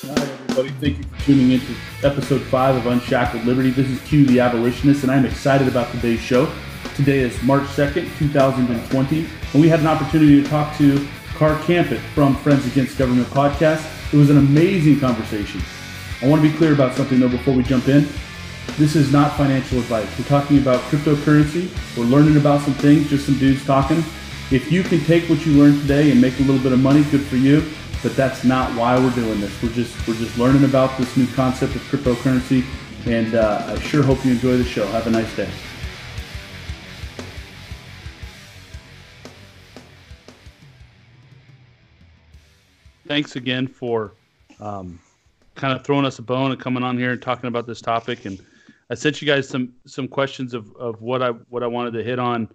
Hi, everybody. Thank you for tuning in to episode five of Unshackled Liberty. This is Q, the abolitionist, and I'm excited about today's show. Today is March 2nd, 2020, and we had an opportunity to talk to Car Campit from Friends Against Government podcast. It was an amazing conversation. I want to be clear about something, though, before we jump in. This is not financial advice. We're talking about cryptocurrency. We're learning about some things, just some dudes talking. If you can take what you learned today and make a little bit of money, good for you but that's not why we're doing this. We're just we're just learning about this new concept of cryptocurrency, and uh, I sure hope you enjoy the show. Have a nice day. Thanks again for um, kind of throwing us a bone and coming on here and talking about this topic. And I sent you guys some some questions of, of what I what I wanted to hit on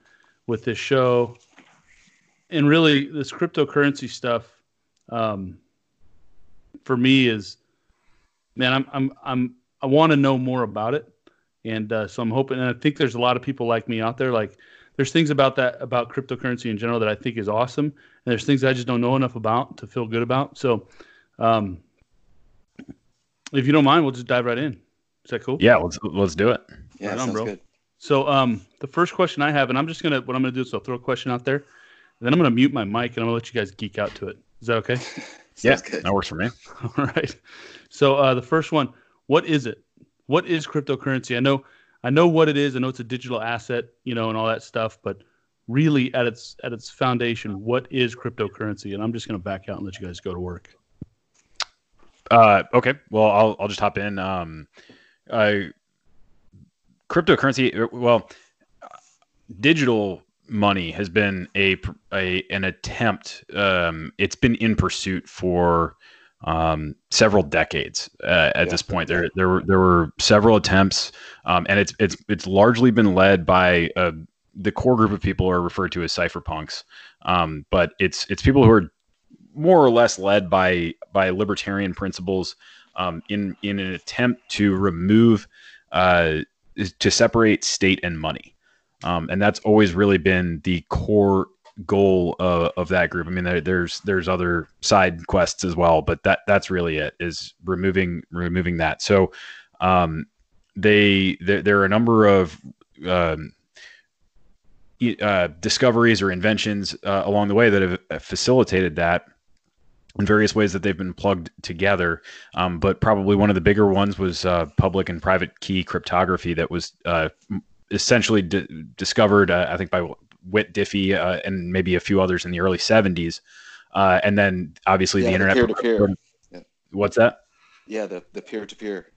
with this show, and really this cryptocurrency stuff um, for me is, man, I'm I'm I'm I want to know more about it, and uh, so I'm hoping, and I think there's a lot of people like me out there. Like, there's things about that about cryptocurrency in general that I think is awesome, and there's things I just don't know enough about to feel good about. So, um, if you don't mind, we'll just dive right in. Is that cool? Yeah, let's let's do it. Yeah, Right on, sounds bro. good. So, um, the first question I have, and I'm just gonna what I'm gonna do is I'll throw a question out there, and then I'm gonna mute my mic and I'm gonna let you guys geek out to it. Is that okay? Yeah, good. that works for me. All right. So uh, the first one, what is it? What is cryptocurrency? I know, I know what it is. I know it's a digital asset, you know, and all that stuff. But really, at its at its foundation, what is cryptocurrency? And I'm just going to back out and let you guys go to work. Uh, okay, well, I'll I'll just hop in. Um, uh, cryptocurrency. uh, Well, digital money has been a, a an attempt. Um, it's been in pursuit for um, several decades uh, at Yeah. this point. There there were there were several attempts, um, and it's it's it's largely been led by uh, the core group of people are referred to as cypherpunks. Um, but it's it's people who are more or less led by by libertarian principles um, in in an attempt to remove uh, to separate state and money, um, and that's always really been the core goal of, of that group. I mean, there, there's there's other side quests as well, but that that's really it is removing removing that. So um, they there, there are a number of um, uh, discoveries or inventions uh, along the way that have facilitated that in various ways that they've been plugged together. Um, but probably one of the bigger ones was uh, public and private key cryptography that was uh, essentially d- discovered, uh, I think, by Whit Diffie uh, and maybe a few others in the early 70s. Uh, and then obviously Yeah, the the internet. peer-to-peer. Yeah. What's that? Yeah, the the peer to peer.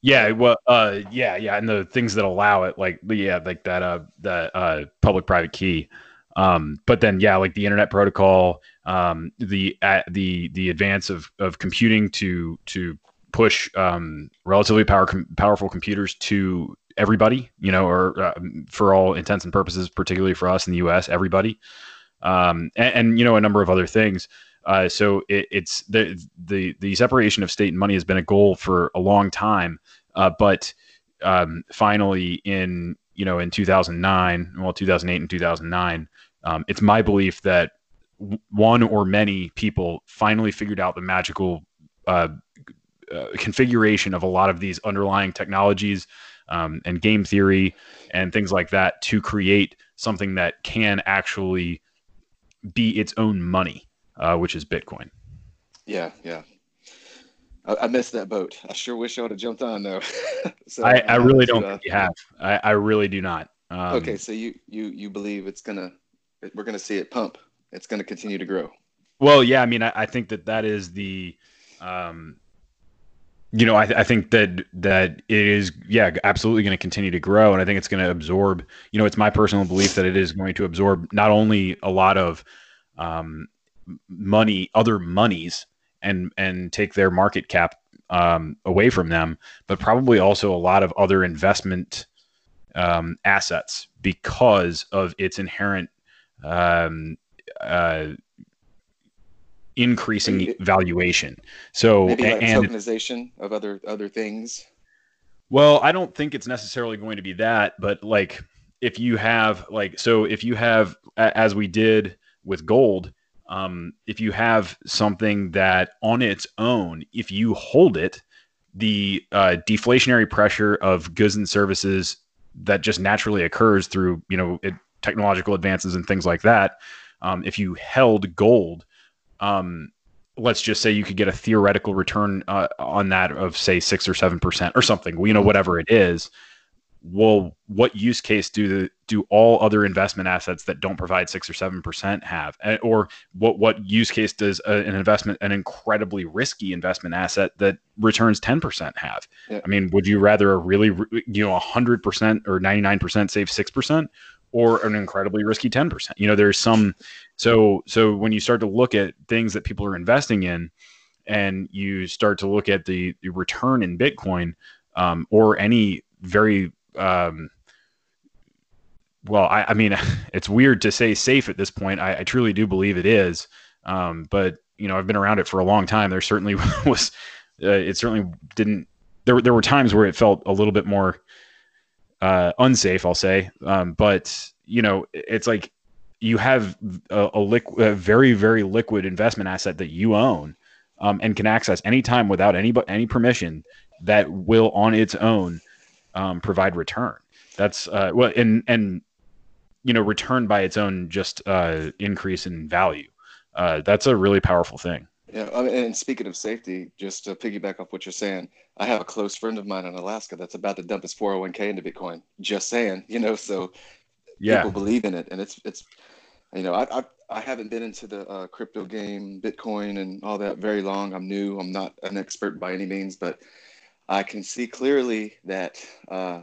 Yeah, well, uh, yeah, yeah, and the things that allow it, like yeah, like that, uh, that uh, public-private key. Um, but then, yeah, like the internet protocol, um, the uh, the the advance of of computing to to push um, relatively power com- powerful computers to everybody, you know, or uh, for all intents and purposes, particularly for us in the U.S., everybody, um, and, and you know, a number of other things. Uh, so it, it's the the the separation of state and money has been a goal for a long time, uh, but um, finally in you know in 2009, well 2008 and 2009, um, it's my belief that one or many people finally figured out the magical uh, uh, configuration of a lot of these underlying technologies um, and game theory and things like that to create something that can actually be its own money, uh, which is Bitcoin. Yeah, yeah. I, I missed that boat. I sure wish I would have jumped on though. so, I, I really don't uh, you have. I, I really do not. Um, okay, so you you you believe it's gonna we're gonna see it pump. It's gonna continue to grow. Well, yeah, I mean, I, I think that that is the, um, you know, I, I think that that it is, yeah, absolutely going to continue to grow, and I think it's going to absorb. You know, it's my personal belief that it is going to absorb not only a lot of um, money, other monies, and and take their market cap um, away from them, but probably also a lot of other investment um, assets because of its inherent um, uh, increasing Maybe- valuation. So Maybe like and tokenization of other other things. well, I don't think it's necessarily going to be that, but like if you have like so if you have as we did with gold, um, if you have something that on its own, if you hold it, the uh, deflationary pressure of goods and services that just naturally occurs through you know it, technological advances and things like that. Um, if you held gold, um, let's just say you could get a theoretical return uh, on that of say six or seven percent or something. You know, whatever it is well, what use case do the do all other investment assets that don't provide six or seven percent have, or what what use case does a, an investment an incredibly risky investment asset that returns ten percent have? Yeah. I mean, would you rather a really you know a hundred percent or ninety nine percent save six percent, or an incredibly risky ten percent? You know, there's some so so when you start to look at things that people are investing in, and you start to look at the, the return in Bitcoin um, or any very um, well, I, I, mean, it's weird to say safe at this point. I, I truly do believe it is. Um, but you know, I've been around it for a long time. There certainly was, uh, it certainly didn't. There, there were times where it felt a little bit more uh, unsafe. I'll say, um, but you know, it's like you have a, a, liquid, a very, very liquid investment asset that you own um, and can access anytime without any any permission that will on its own um, provide return. That's uh, well, and and you know, return by its own just uh, increase in value. Uh, that's a really powerful thing. Yeah, I mean, and speaking of safety, just to piggyback off what you're saying, I have a close friend of mine in Alaska that's about to dump his 401k into Bitcoin. Just saying, you know, so yeah. people believe in it, and it's it's, you know, I I, I haven't been into the uh, crypto game, Bitcoin, and all that very long. I'm new. I'm not an expert by any means, but I can see clearly that uh,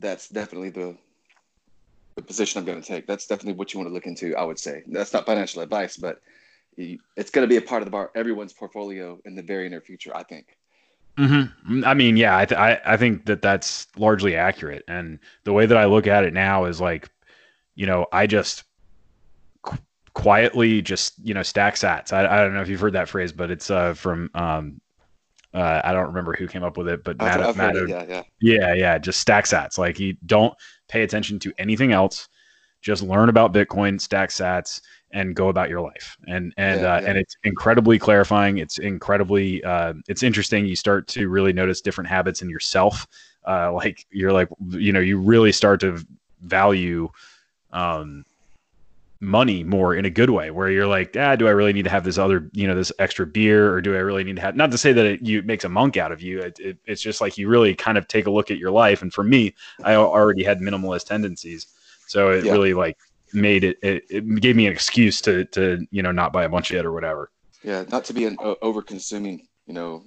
that's definitely the the position I'm going to take. That's definitely what you want to look into. I would say that's not financial advice, but it's going to be a part of the bar everyone's portfolio in the very near future. I think. Mm-hmm. I mean, yeah, I, th- I I think that that's largely accurate, and the way that I look at it now is like, you know, I just quietly just you know stack sats. I, I don't know if you've heard that phrase, but it's uh, from um, uh, I don't remember who came up with it, but Matt, I've Matt, it, yeah, yeah, yeah, yeah, just stack sats. Like you don't pay attention to anything else. Just learn about Bitcoin, stack sats, and go about your life. And and yeah, uh, yeah. and it's incredibly clarifying. It's incredibly uh, it's interesting. You start to really notice different habits in yourself. Uh, like you're like you know you really start to value um, money more in a good way where you're like ah do i really need to have this other you know this extra beer or do i really need to have not to say that it you, makes a monk out of you it, it, it's just like you really kind of take a look at your life and for me i already had minimalist tendencies so it yeah. really like made it, it, it gave me an excuse to to you know not buy a bunch of it or whatever yeah not to be an uh, over consuming you know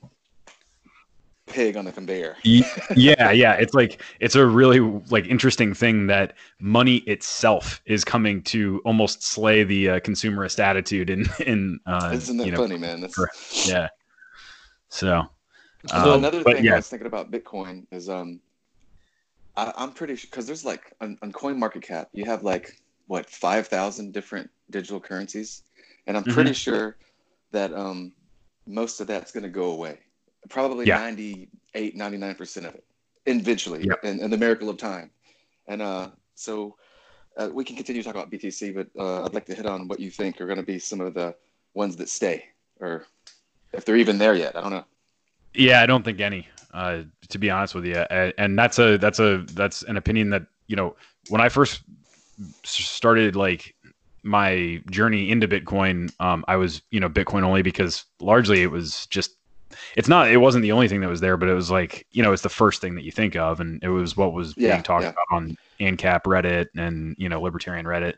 pig on the conveyor. yeah, yeah. It's like it's a really like interesting thing that money itself is coming to almost slay the uh, consumerist attitude in in. Uh, Isn't that you know, funny, man? That's... Yeah. So. So um, another thing yeah. I was thinking about Bitcoin is um, I, am pretty sure because there's like on, on Coin Market Cap you have like what five thousand different digital currencies, and I'm pretty mm-hmm. sure that um, most of that's going to go away probably yeah. 98 99% of it individually yep. and, and the miracle of time and uh, so uh, we can continue to talk about btc but uh, i'd like to hit on what you think are going to be some of the ones that stay or if they're even there yet i don't know yeah i don't think any uh, to be honest with you and that's a that's a that's an opinion that you know when i first started like my journey into bitcoin um, i was you know bitcoin only because largely it was just it's not it wasn't the only thing that was there, but it was like you know it's the first thing that you think of, and it was what was yeah, being talked yeah. about on ANCAP Reddit and you know Libertarian Reddit.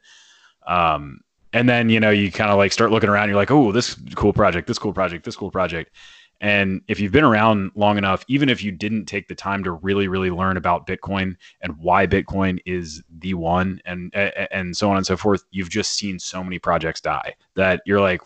Um, and then you know you kind of like start looking around. You're like, oh, this cool project, this cool project, this cool project. And if you've been around long enough, even if you didn't take the time to really, really learn about Bitcoin and why Bitcoin is the one, and and so on and so forth, you've just seen so many projects die that you're like,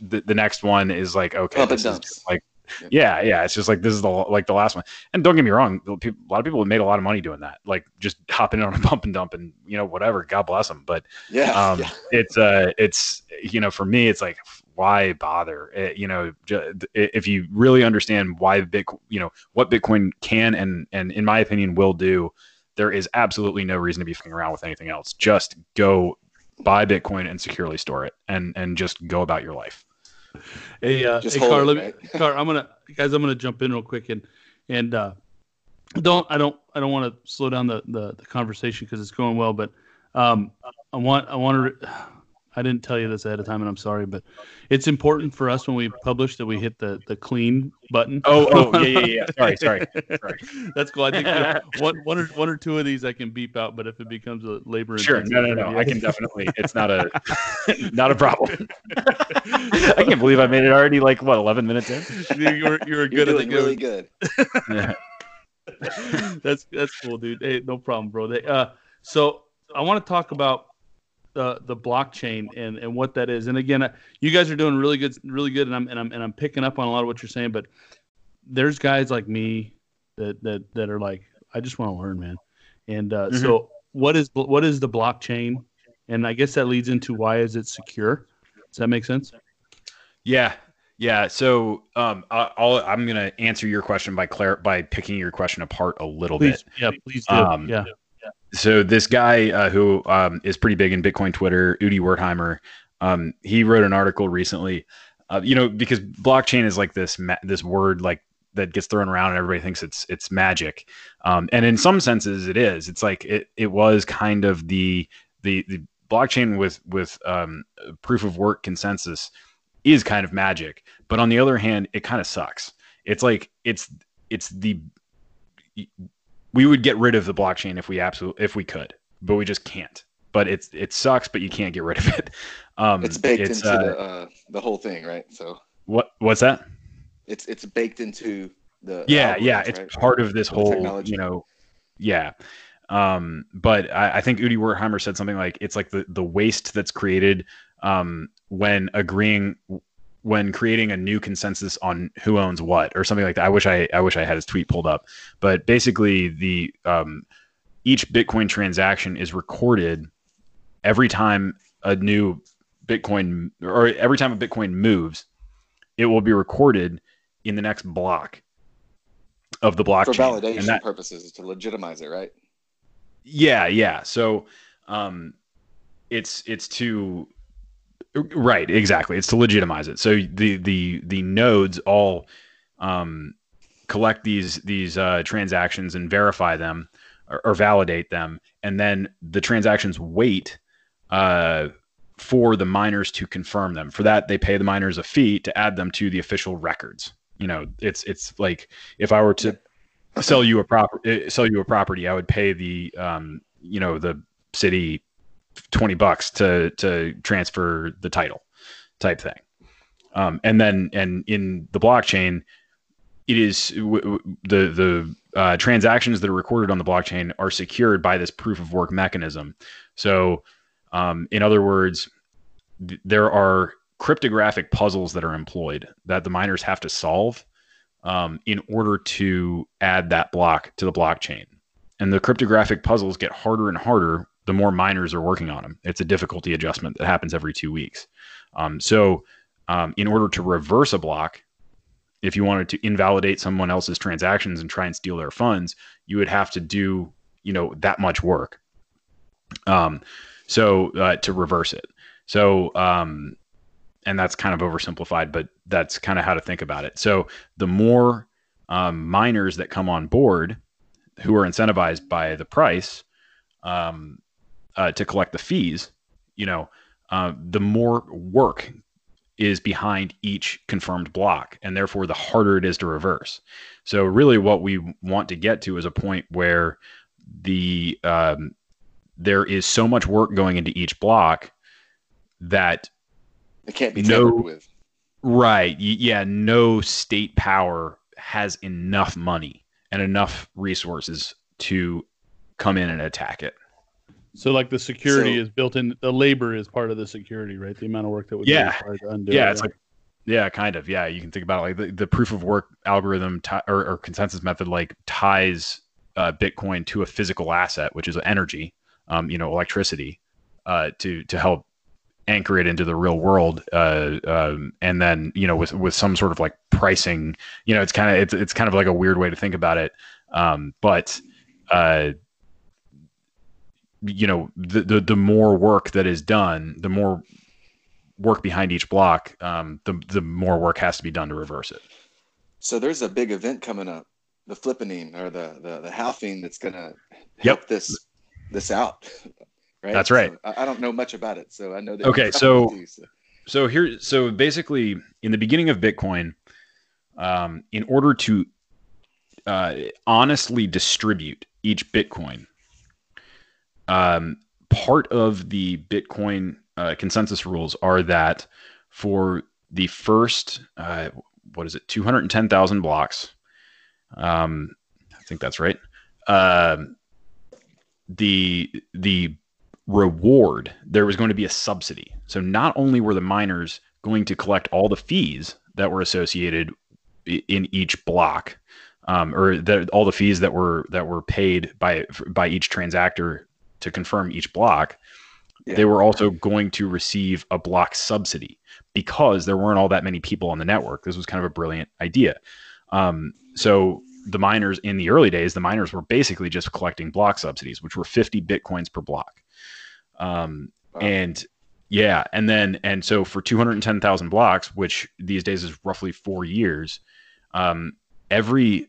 the, the next one is like, okay, this is like yeah, yeah. It's just like this is the like the last one. And don't get me wrong, a lot of people have made a lot of money doing that, like just hopping on a pump and dump and you know whatever. God bless them. But yeah, um, yeah. it's uh, it's you know for me, it's like why bother? It, you know, if you really understand why Bitcoin, you know what Bitcoin can and and in my opinion will do, there is absolutely no reason to be fucking around with anything else. Just go buy Bitcoin and securely store it, and and just go about your life. Hey, uh, hey, Carl, it, right? Carl, I'm gonna guys, I'm gonna jump in real quick and and uh, don't I don't I don't want to slow down the the, the conversation because it's going well, but um, I want I want to I didn't tell you this ahead of time, and I'm sorry, but it's important for us when we publish that we hit the the clean button. Oh, oh, yeah, yeah, yeah. Sorry, sorry, sorry. That's cool. I think you know, one one or one or two of these I can beep out, but if it becomes a labor, sure, no, no, no, I can definitely. It's not a not a problem. I can't believe I made it already. Like what, 11 minutes in? You're you're good. You're doing really good. yeah. that's that's cool, dude. Hey, no problem, bro. They, uh, so I want to talk about the the blockchain and and what that is. And again, you guys are doing really good, really good, and I'm and I'm and I'm picking up on a lot of what you're saying. But there's guys like me that that that are like, I just want to learn, man. And uh, mm-hmm. so, what is what is the blockchain? And I guess that leads into why is it secure? Does that make sense? Yeah, yeah. So um, I'll, I'm going to answer your question by clar- by picking your question apart a little please, bit. Yeah, please do. Um, yeah so this guy uh, who um, is pretty big in Bitcoin Twitter, Udi Wertheimer, um, he wrote an article recently. Uh, you know, because blockchain is like this ma- this word like that gets thrown around and everybody thinks it's it's magic, um, and in some senses it is. It's like it it was kind of the the the blockchain with with um, proof of work consensus is kind of magic, but on the other hand, it kind of sucks. It's like it's it's the we would get rid of the blockchain if we absolutely if we could, but we just can't. But it's it sucks, but you can't get rid of it. Um, it's baked it's, into uh, the uh, the whole thing, right? So what what's that? It's it's baked into the yeah yeah it's right? part of this whole you know yeah. Um, but I, I think Udi Wertheimer said something like it's like the the waste that's created um, when agreeing when creating a new consensus on who owns what or something like that. I wish I I wish I had his tweet pulled up. But basically the um, each Bitcoin transaction is recorded every time a new Bitcoin or every time a Bitcoin moves, it will be recorded in the next block of the blockchain. For validation that, purposes to legitimize it, right? Yeah, yeah. So um it's it's to Right, exactly. It's to legitimize it. So the the the nodes all um, collect these these uh, transactions and verify them or, or, validate them, and then the transactions wait uh, for the miners to confirm them. For that, they pay the miners a fee to add them to the official records. You know, it's it's like if I were to sell you a property, uh, sell you a property, I would pay the um, you know the city 20 bucks to to transfer the title type thing. Um, and then and in the blockchain it is w- w- the the uh, transactions that are recorded on the blockchain are secured by this proof of work mechanism. So um, in other words th- there are cryptographic puzzles that are employed that the miners have to solve um, in order to add that block to the blockchain. And the cryptographic puzzles get harder and harder the more miners are working on them. It's a difficulty adjustment that happens every two weeks. Um, so, um, in order to reverse a block, if you wanted to invalidate someone else's transactions and try and steal their funds, you would have to do, you know, that much work. Um, so uh, to reverse it. So, um, and that's kind of oversimplified, but that's kind of how to think about it. So the more um, miners that come on board, who are incentivized by the price, um, uh, to collect the fees, you know, uh, the more work is behind each confirmed block, and therefore the harder it is to reverse. So really, what we want to get to is a point where the um, there is so much work going into each block that it can't be no, with. Right? Yeah. No state power has enough money and enough resources to come in and attack it. So like the security so, is built in. The labor is part of the security, right? The amount of work that would yeah, undo. Yeah, it, it's like yeah, kind of. Yeah, you can think about it like the, the proof of work algorithm t- or, or, consensus method like ties uh, Bitcoin to a physical asset, which is energy, um, you know, electricity, uh, to to help anchor it into the real world. Uh, um, and then you know with with some sort of like pricing, you know, it's kind of it's it's kind of like a weird way to think about it. Um, but uh, you know the, the the more work that is done, the more work behind each block, um, the the more work has to be done to reverse it. So there's a big event coming up, the flippening or the the, the halving that's going to help yep. this this out. Right. That's right. So I, I, don't know much about it, so I know that. Okay, so, so so here, so basically, in the beginning of Bitcoin, um, in order to uh, honestly distribute each Bitcoin, um, part of the Bitcoin uh, consensus rules are that for the first, uh, what is it, 210,000 blocks, um, I think that's right. Uh, the the reward there was going to be a subsidy. So not only were the miners going to collect all the fees that were associated in each block, um, or the, all the fees that were that were paid by by each transactor to confirm each block, yeah. they were also going to receive a block subsidy because there weren't all that many people on the network. This was kind of a brilliant idea. Um, so the miners in the early days, the miners were basically just collecting block subsidies, which were 50 bitcoins per block. Um, wow. And yeah, and then and so for 210,000 blocks, which these days is roughly four years, um, every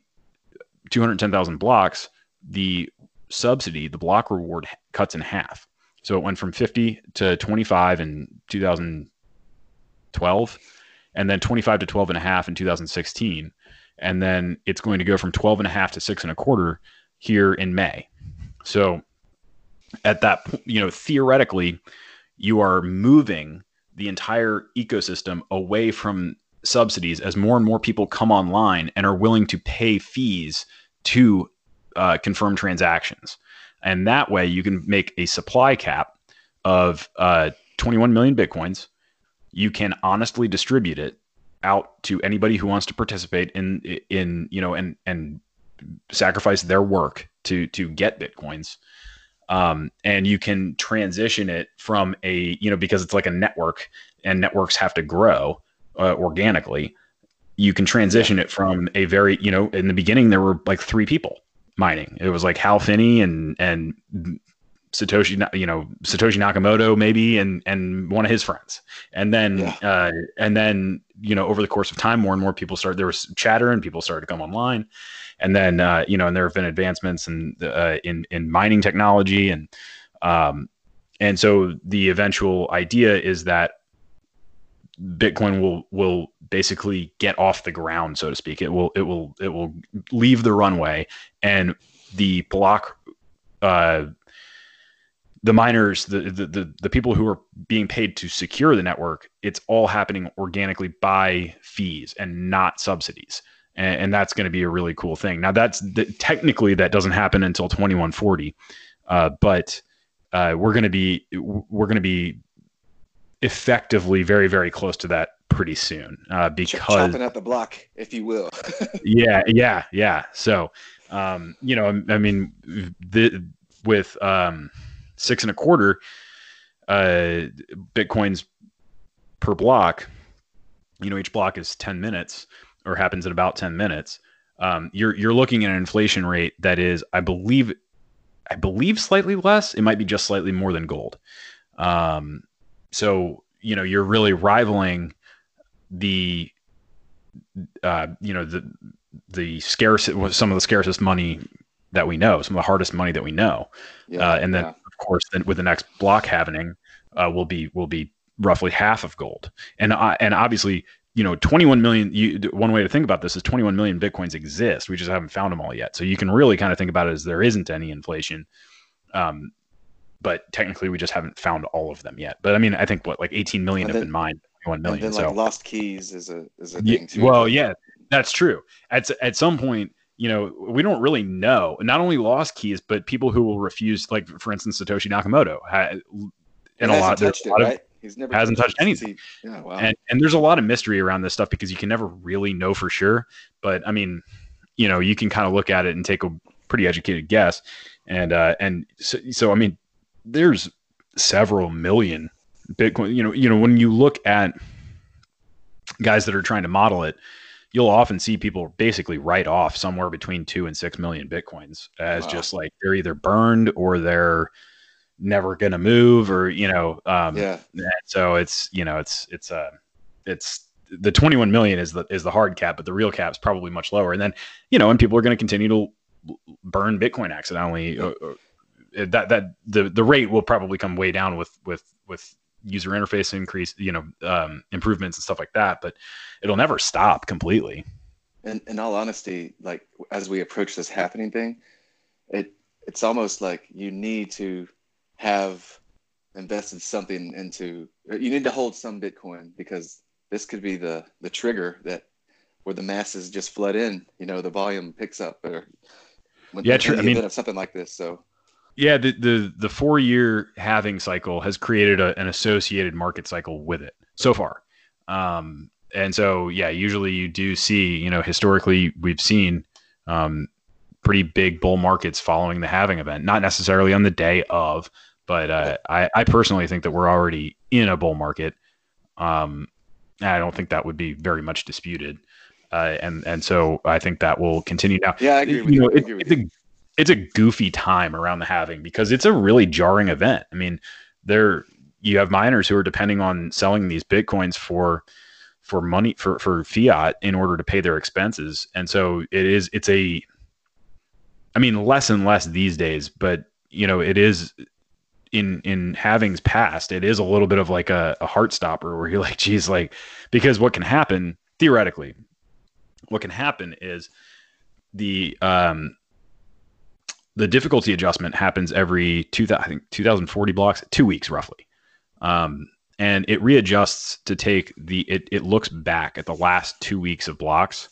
210,000 blocks, the subsidy, the block reward cuts in half. So it went from 50 to 25 in 2012, and then 25 to 12 and a half in 2016. And then it's going to go from 12 and a half to six and a quarter here in May. So at that, you know, theoretically, you are moving the entire ecosystem away from subsidies as more and more people come online and are willing to pay fees to uh, confirm transactions. And that way you can make a supply cap of uh, 21 million Bitcoins. You can honestly distribute it out to anybody who wants to participate in, in, you know, and, and sacrifice their work to, to get Bitcoins. Um, and you can transition it from a, you know, because it's like a network and networks have to grow uh, organically. You can transition it from a very, you know, in the beginning, there were like three people mining. It was like Hal Finney and and Satoshi, you know, Satoshi Nakamoto maybe, and and one of his friends, and then yeah. uh, and then you know over the course of time, more and more people started. There was chatter, and people started to come online, and then uh, you know, and there have been advancements in uh, in in mining technology, and um, and so the eventual idea is that Bitcoin will will basically get off the ground, so to speak. It will it will it will leave the runway, and the block, uh, the miners, the, the the the people who are being paid to secure the network, it's all happening organically by fees and not subsidies, and, and that's going to be a really cool thing. Now, that's the, technically that doesn't happen until twenty one forty, uh, but uh, we're going to be we're going to be effectively very very close to that pretty soon uh, because chopping at the block, if you will. yeah, yeah, yeah. So, um, you know, I mean, the, with um, six and a quarter uh, bitcoins per block, you know, each block is ten minutes or happens in about ten minutes. Um, you're you're looking at an inflation rate that is, I believe, I believe slightly less. It might be just slightly more than gold. Um, so you know you're really rivaling the uh, you know the the scarce some of the scarcest money that we know, some of the hardest money that we know, yeah, uh, and then yeah. of course then with the next block happening uh, will be will be roughly half of gold, and uh, and obviously you know 21 million. You, one way to think about this is 21 million bitcoins exist. We just haven't found them all yet. So you can really kind of think about it as there isn't any inflation. Um, but technically we just haven't found all of them yet. But I mean, I think what like 18 million have been mined, 21 million. And then like lost keys is a is a thing too. Well, yeah, that's true. At at some point, you know, we don't really know. Not only lost keys, but people who will refuse, like for instance, Satoshi Nakamoto, and, a lot, touched it, right? He's never hasn't touched, touched anything. Yeah, wow. And and there's a lot of mystery around this stuff because you can never really know for sure. But I mean, you know, you can kind of look at it and take a pretty educated guess. And uh, and so, so I mean, there's several million Bitcoin. You know, you know when you look at guys that are trying to model it, you'll often see people basically write off somewhere between two and six million bitcoins as wow. just like they're either burned or they're never going to move or you know um, yeah so it's you know it's it's uh it's the 21 million is the is the hard cap but the real cap is probably much lower and then you know and people are going to continue to burn bitcoin accidentally yeah. Uh, uh, that that the the rate will probably come way down with with with user interface increase you know um, improvements and stuff like that but it'll never stop completely. And in all honesty like as we approach this happening thing it it's almost like you need to have invested something into you need to hold some bitcoin because this could be the the trigger that where the masses just flood in you know the volume picks up or when, yeah true. I mean something like this so yeah the the, the four year halving cycle has created a, an associated market cycle with it so far um and so yeah usually you do see you know historically we've seen um pretty big bull markets following the halving event not necessarily on the day of but uh, I, I personally think that we're already in a bull market. Um, I don't think that would be very much disputed. Uh, and and so I think that will continue now. Yeah, I agree with you. Know, it, it's a it's a goofy time around the halving because it's a really jarring event. I mean, there you have miners who are depending on selling these bitcoins for for money for for fiat in order to pay their expenses, and so it is it's a I mean less and less these days, but you know it is in in halvings past, it is a little bit of like a, a heart stopper where you're like, geez, like because what can happen theoretically, what can happen is the um the difficulty adjustment happens every two I think 2040 blocks, two weeks roughly. Um, and it readjusts to take the it it looks back at the last two weeks of blocks.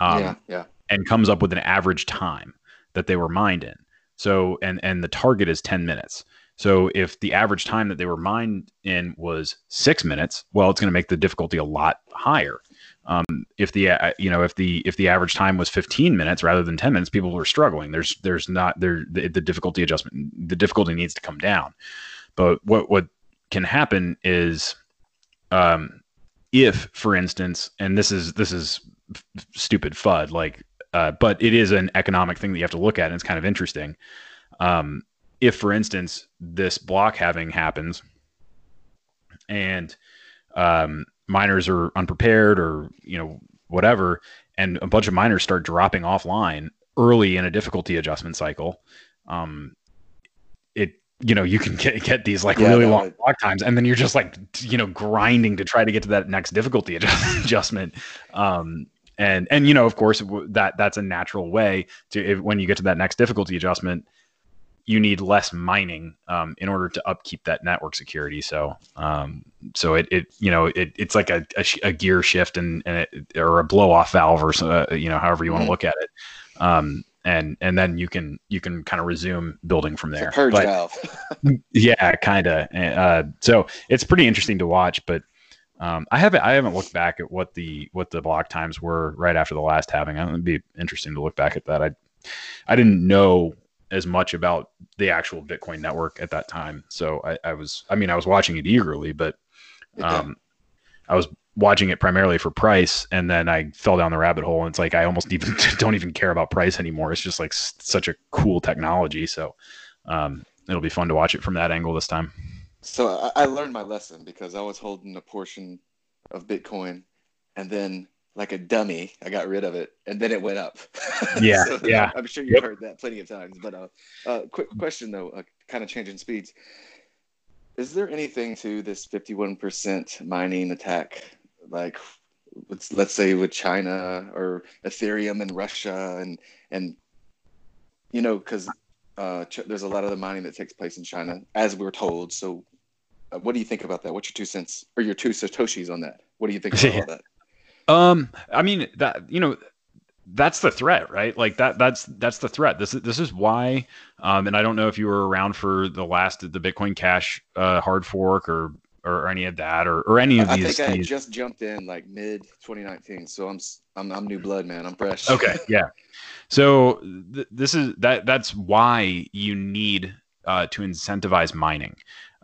Um, yeah, yeah. And comes up with an average time that they were mined in. So and and the target is 10 minutes. So if the average time that they were mined in was six minutes, well, it's going to make the difficulty a lot higher. Um, if the uh, you know if the if the average time was 15 minutes rather than 10 minutes, people were struggling. There's there's not there the, the difficulty adjustment the difficulty needs to come down. But what what can happen is um, if, for instance, and this is this is f- stupid FUD, like, uh, but it is an economic thing that you have to look at, and it's kind of interesting. Um, if, for instance, this block halving happens and um, miners are unprepared or you know whatever, and a bunch of miners start dropping offline early in a difficulty adjustment cycle, um, it you know you can get, get these like yeah, really no, long it, block times, and then you're just like you know grinding to try to get to that next difficulty adjustment. Um, and and you know of course that that's a natural way to if, when you get to that next difficulty adjustment you need less mining um, in order to upkeep that network security. So, um, so it, it, you know, it, it's like a, a, a gear shift and, and it, or a blow off valve or, uh, you know, however you want to mm-hmm. look at it. Um, and, and then you can, you can kind of resume building from there. purge but, valve. yeah, kind of. Uh, so it's pretty interesting to watch, but, um, I haven't I haven't looked back at what the what the block times were right after the last halving. It'd be interesting to look back at that. I I didn't know as much about the actual Bitcoin network at that time. So I, I was, I mean, I was watching it eagerly, but um, I was watching it primarily for price, and then I fell down the rabbit hole. And it's like I almost even don't even care about price anymore. It's just like s- such a cool technology. So um, it'll be fun to watch it from that angle this time. So I, I learned my lesson because I was holding a portion of Bitcoin, and then like a dummy. I got rid of it, and then it went up. Yeah, so, yeah. I'm sure you've yep. heard that plenty of times. But uh, uh quick question though, uh, kind of changing speeds. Is there anything to this 51% mining attack? Like, let's let's say with China or Ethereum and Russia, and and you know, because uh, ch- there's a lot of the mining that takes place in China, as we are told. So, uh, what do you think about that? What's your two cents or your two satoshis on that? What do you think about all that? Um, I mean that you know that's the threat, right? Like that that's that's the threat. This is this is why. Um, and I don't know if you were around for the last the Bitcoin Cash uh, hard fork or or any of that or, or any of I these. I think I just jumped in like mid 2019, so I'm I'm I'm new blood, man. I'm fresh. Okay, yeah. So th- this is that that's why you need uh, to incentivize mining.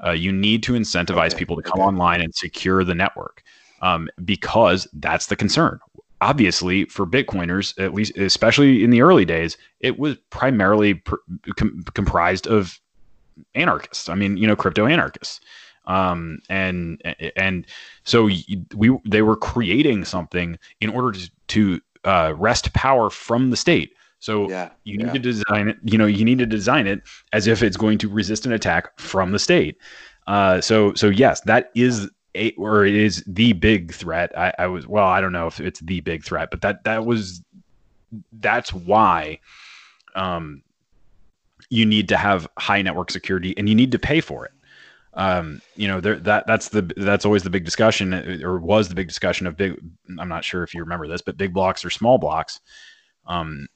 Uh, you need to incentivize okay, people to come okay. online and secure the network um, because that's the concern. Obviously, for Bitcoiners, at least, especially in the early days, it was primarily pr- com- comprised of anarchists. I mean, you know, crypto anarchists. Um, and and so we they were creating something in order to, to uh, wrest power from the state. So yeah, you need yeah. to design it. You know, you need to design it as if it's going to resist an attack from the state. Uh, so so yes, that is or it is the big threat. I, I was well, I don't know if it's the big threat, but that that was that's why um, you need to have high network security and you need to pay for it. Um, you know, there, that that's the that's always the big discussion, or was the big discussion of big. I'm not sure if you remember this, but big blocks or small blocks. Um,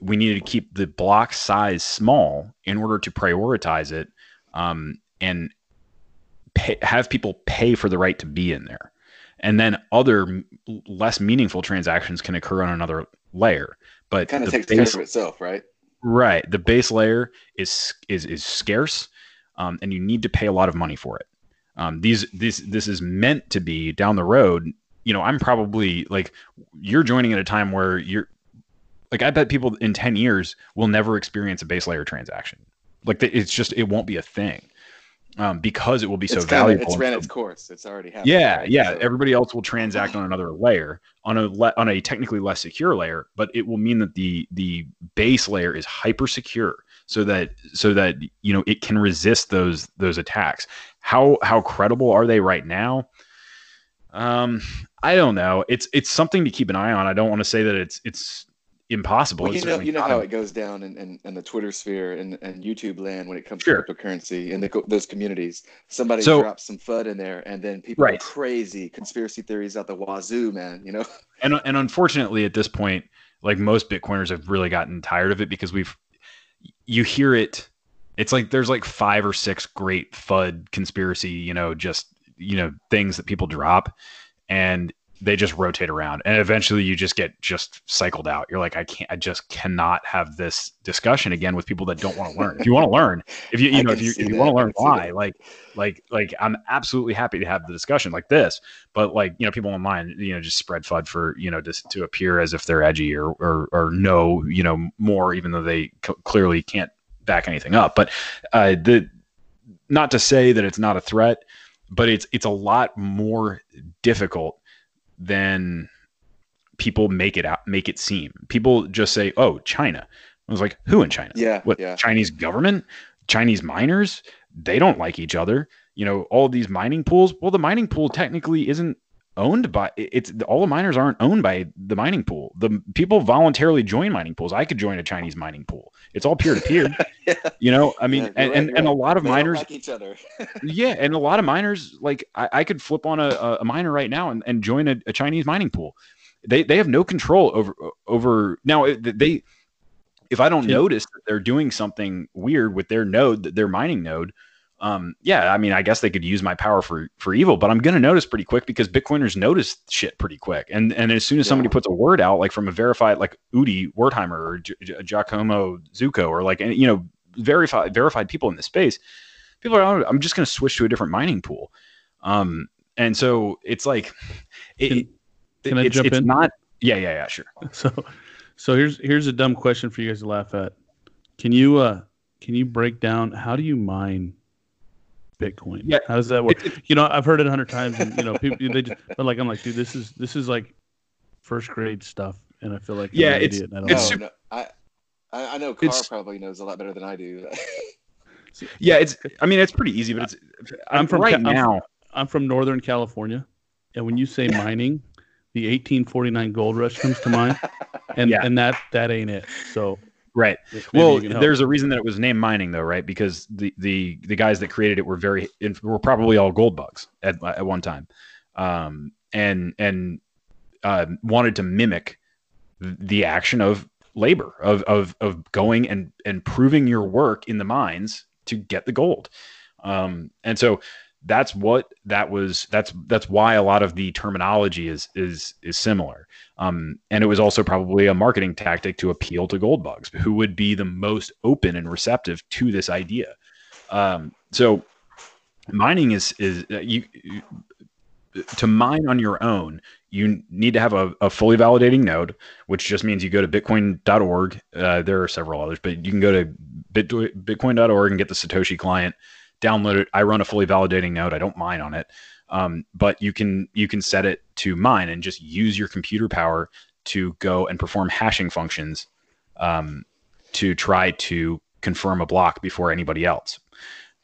we needed to keep the block size small in order to prioritize it, um, and pay, have people pay for the right to be in there, and then other less meaningful transactions can occur on another layer. But kind of takes base, care of itself, right? Right. The base layer is is is scarce, um, and you need to pay a lot of money for it. Um, these this this is meant to be down the road. You know, I'm probably like you're joining at a time where you're like I bet people in 10 years will never experience a base layer transaction. Like it's just it won't be a thing um, because it will be so it's valuable. Of, it's ran its course. It's already happened. Yeah, right? yeah. So. Everybody else will transact on another layer on a le- on a technically less secure layer, but it will mean that the the base layer is hyper secure, so that so that you know it can resist those those attacks. How how credible are they right now? Um, I don't know. It's it's something to keep an eye on. I don't want to say that it's it's impossible. Well, you know, you know how it goes down in, in, in, the Twitter sphere and, and YouTube land when it comes sure. to cryptocurrency and the, those communities. Somebody so, drops some FUD in there, and then people right. are crazy conspiracy theories out the wazoo, man. You know. And and unfortunately, at this point, like most Bitcoiners have really gotten tired of it because we've you hear it. It's like there's like five or six great FUD conspiracy, you know, just you know things that people drop, and they just rotate around and eventually you just get just cycled out. You're like i can't i just cannot have this discussion again with people that don't want to learn. If you want to learn if you you know if you, if you want to learn why like like like i'm absolutely happy to have the discussion like this but like you know people online you know just spread fud for you know just to appear as if they're edgy or or, or know you know more even though they c- clearly can't back anything up. But uh the not to say that it's not a threat but it's it's a lot more difficult than people make it out make it seem. People just say, "Oh, China." I was like, "Who in China? Yeah, what yeah. Chinese government? Chinese miners? They don't like each other. You know, all these mining pools. Well, the mining pool technically isn't owned by it's all the miners aren't owned by the mining pool. The people voluntarily join mining pools. I could join a Chinese mining pool. It's all peer to peer. You know, I mean, yeah, and, right, and, right. and, a lot of they miners like each other. yeah, and a lot of miners like I, I could flip on a, a miner right now and, and join a, a Chinese mining pool. They they have no control over over now. They if I don't notice that they're doing something weird with their node, their mining node, um, yeah, I mean, I guess they could use my power for for evil, but I'm going to notice pretty quick because Bitcoiners notice shit pretty quick. And and as soon as yeah. somebody puts a word out, like from a verified, like Udi Wertheimer or J- Giacomo Zucco, or like you know verified verified people in the space, people are. Oh, I'm just going to switch to a different mining pool. Um, and so it's like, it, can, can it, I it's, jump it's in? not. Yeah, yeah, yeah, sure. So, so here's here's a dumb question for you guys to laugh at. Can you uh can you break down how do you mine Bitcoin. Yeah. How does that work? you know, I've heard it a hundred times, and you know, people they just, but like I'm like, dude, this is this is like first grade stuff, and I feel like yeah, it's idiot, it's super, oh, no, I I know Carl probably knows a lot better than I do. yeah, it's I mean it's pretty easy, but it's I'm from right I'm, now. I'm from Northern California, and when you say mining, the 1849 gold rush comes to mind, and yeah. and that that ain't it. So Right. Well, there's a reason that it was named mining, though, right? Because the the the guys that created it were very were probably all gold bugs at at one time, um, and and uh, wanted to mimic the action of labor of of of going and and proving your work in the mines to get the gold, um, and so that's what that was that's that's why a lot of the terminology is is is similar. Um, and it was also probably a marketing tactic to appeal to gold bugs who would be the most open and receptive to this idea. Um, so mining is is uh, you, you to mine on your own you need to have a, a, fully validating node, which just means you go to bitcoin.org. Uh, there are several others, but you can go to bit, bitcoin.org and get the Satoshi client, download it. I run a fully validating node. I don't mine on it. Um, but you can you can set it to mine and just use your computer power to go and perform hashing functions um, to try to confirm a block before anybody else.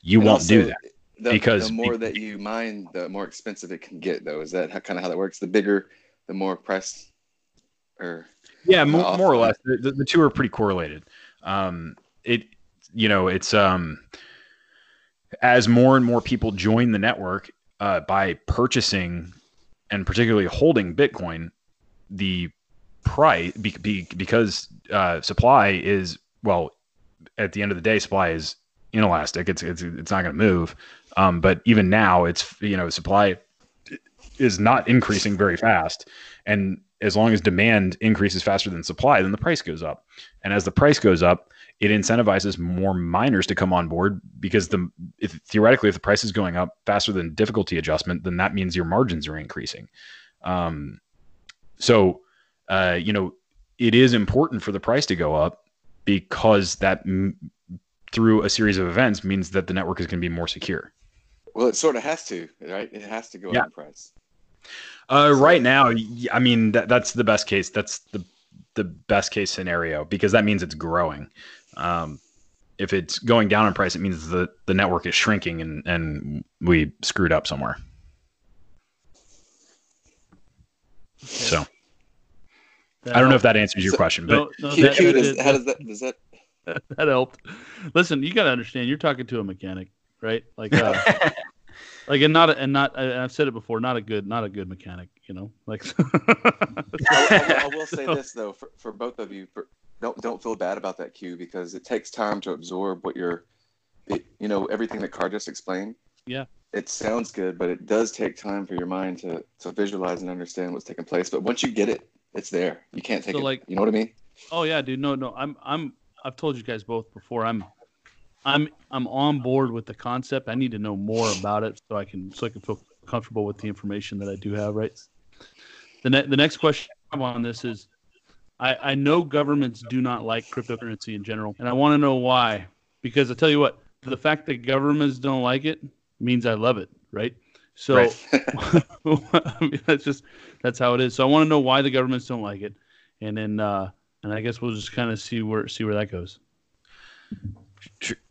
You and won't also, do that the, because the more that you mine, the more expensive it can get. Though, is that how, kind of how that works? The bigger, the more price, or yeah, more, more or less. The, the, two are pretty correlated. Um, it, you know, it's um, as more and more people join the network uh, by purchasing and particularly holding Bitcoin, the price be, be, because uh, supply is well, at the end of the day, supply is inelastic. It's it's it's not going to move. Um, but even now, it's you know supply is not increasing very fast, and as long as demand increases faster than supply, then the price goes up. And as the price goes up, it incentivizes more miners to come on board because the if, theoretically, if the price is going up faster than difficulty adjustment, then that means your margins are increasing. Um, so, uh, you know, it is important for the price to go up because that m- through a series of events means that the network is going to be more secure. Well, it sort of has to, right? It has to go yeah. up in price. Uh, so, right now, I mean that, that's the best case. That's the the best case scenario because that means it's growing. Um, if it's going down in price, it means the the network is shrinking and and we screwed up somewhere. So, I don't know if that answers your so, question, but no, no, that, that, how does that does that that helped? Listen, you got to understand, you're talking to a mechanic right? Like, uh, like, and not, and not, and I've said it before, not a good, not a good mechanic, you know, like. I, I, I, will say this though, for, for both of you, for, don't don't feel bad about that Q because it takes time to absorb what you're, it, you know, everything that Carl just explained. Yeah. It sounds good, but it does take time for your mind to to visualize and understand what's taking place. But once you get it, it's there. You can't take so it. Like, you know what I mean? Oh yeah, dude. No, no. I'm I'm I've told you guys both before. I'm I'm I'm on board with the concept. I need to know more about it so I can so I can feel comfortable with the information that I do have. Right. The ne- the next question on this is, I I know governments do not like cryptocurrency in general, and I want to know why. Because I tell you what, the fact that governments don't like it means I love it. Right. So right. I mean, that's just that's how it is. So I want to know why the governments don't like it, and then uh, and I guess we'll just kind of see where see where that goes.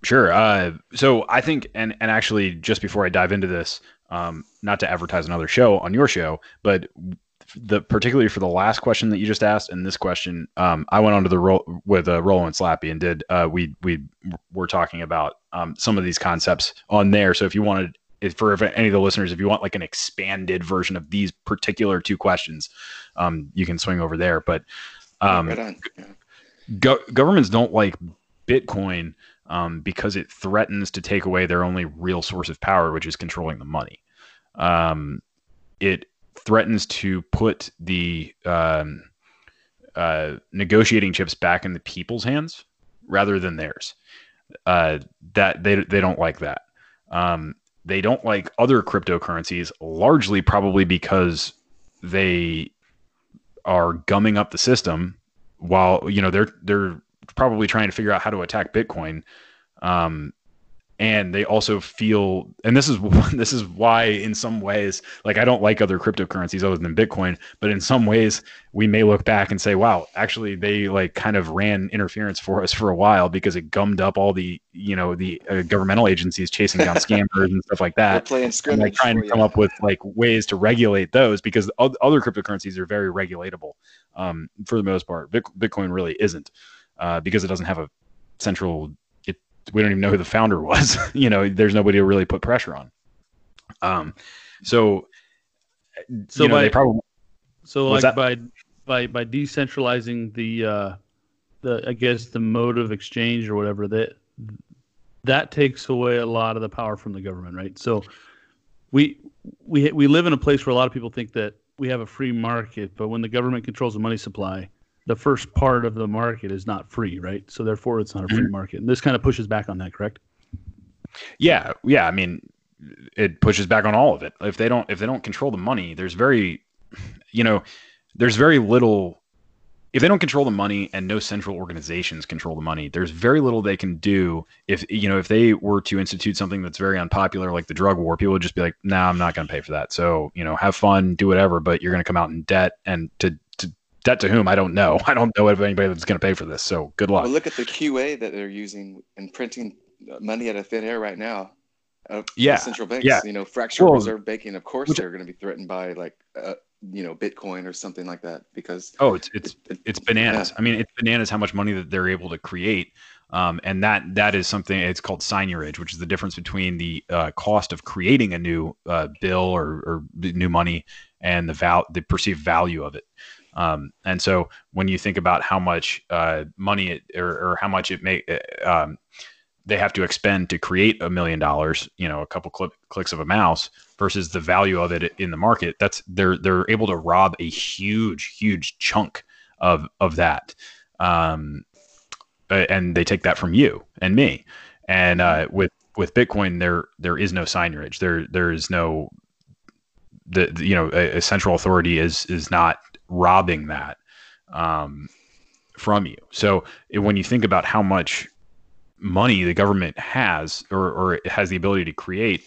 Sure. Uh, so I think, and and actually, just before I dive into this, um, not to advertise another show on your show, but the particularly for the last question that you just asked and this question, um, I went onto the roll with uh, Rollo and Slappy and did uh, we we were talking about um, some of these concepts on there. So if you wanted, if for if any of the listeners, if you want like an expanded version of these particular two questions, um, you can swing over there. But um, right go- governments don't like Bitcoin um, because it threatens to take away their only real source of power, which is controlling the money. Um, it threatens to put the um, uh, negotiating chips back in the people's hands rather than theirs. Uh, that they they don't like that. Um, they don't like other cryptocurrencies, largely probably because they are gumming up the system. While you know they're they're probably trying to figure out how to attack Bitcoin. Um, and they also feel, and this is this is why, in some ways, like I don't like other cryptocurrencies other than Bitcoin, but in some ways, we may look back and say, "Wow, actually, they like kind of ran interference for us for a while because it gummed up all the you know the uh, governmental agencies chasing down scammers and stuff like that, playing and like trying to come up with like ways to regulate those because other cryptocurrencies are very regulatable um, for the most part. Bitcoin really isn't uh, because it doesn't have a central. We don't even know who the founder was. you know, there's nobody to really put pressure on. Um, so, so you know, by, they probably. So like that? by by by decentralizing the uh, the I guess the mode of exchange or whatever that that takes away a lot of the power from the government, right? So we we we live in a place where a lot of people think that we have a free market, but when the government controls the money supply, the first part of the market is not free, right? So therefore, it's not a free mm-hmm. market. And this kind of pushes back on that, correct? Yeah, yeah. I mean, it pushes back on all of it. If they don't, if they don't control the money, there's very you know, there's very little if they don't control the money and no central organizations control the money, there's very little they can do. If you know, if they were to institute something that's very unpopular, like the drug war, people would just be like, "No, nah, I'm not going to pay for that." So you know, have fun, do whatever, but you're going to come out in debt, and to debt to whom I don't know. I don't know if anybody that's going to pay for this. So good luck. Well, look at the QE that they're using and printing money out of thin air right now. Uh, yeah, central banks. Yeah. You know, fractional well, reserve banking. Of course, which, they're going to be threatened by like uh, you know bitcoin or something like that because oh it's it's it's bananas yeah. i mean it's bananas how much money that they're able to create um, and that that is something it's called seigniorage which is the difference between the uh, cost of creating a new uh, bill or, or new money and the val the perceived value of it um, and so when you think about how much uh, money it, or, or, how much it may uh, um, they have to expend to create a million dollars, you know, a couple cl- clicks of a mouse versus the value of it in the market. That's they're they're able to rob a huge huge chunk of of that, um, and they take that from you and me. And uh, with with Bitcoin, there there is no seigniorage. There there is no the, the you know a, a, central authority is is not robbing that um, from you. So when you think about how much money the government has or, or has the ability to create,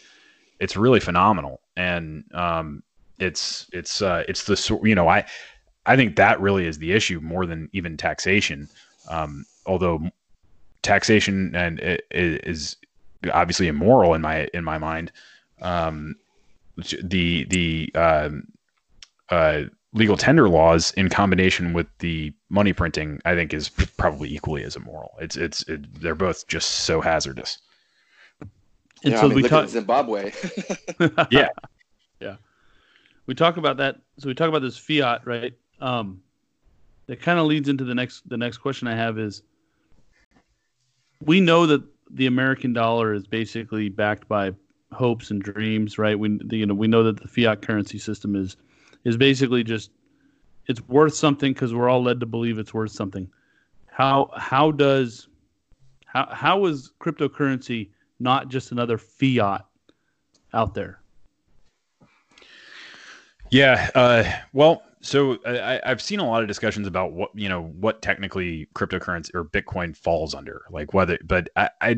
it's really phenomenal. And um, it's it's uh, it's the you know I I think that really is the issue more than even taxation. Um, although taxation and it, it is obviously immoral in my in my mind. Um, the the um, uh, legal tender laws in combination with the money printing, I think, is probably equally as immoral. It's it's it, they're both just so hazardous. And yeah, so I mean, we talk Zimbabwe. yeah, yeah. We talk about that. So we talk about this fiat, right? Um, that kind of leads into the next the next question I have is we know that the American dollar is basically backed by hopes and dreams, right? We you know we know that the fiat currency system is is basically just it's worth something because we're all led to believe it's worth something. How how does how how is cryptocurrency not just another fiat out there? Yeah, uh, well, so I, have seen a lot of discussions about what you know what technically cryptocurrency or Bitcoin falls under, like whether. But I, I,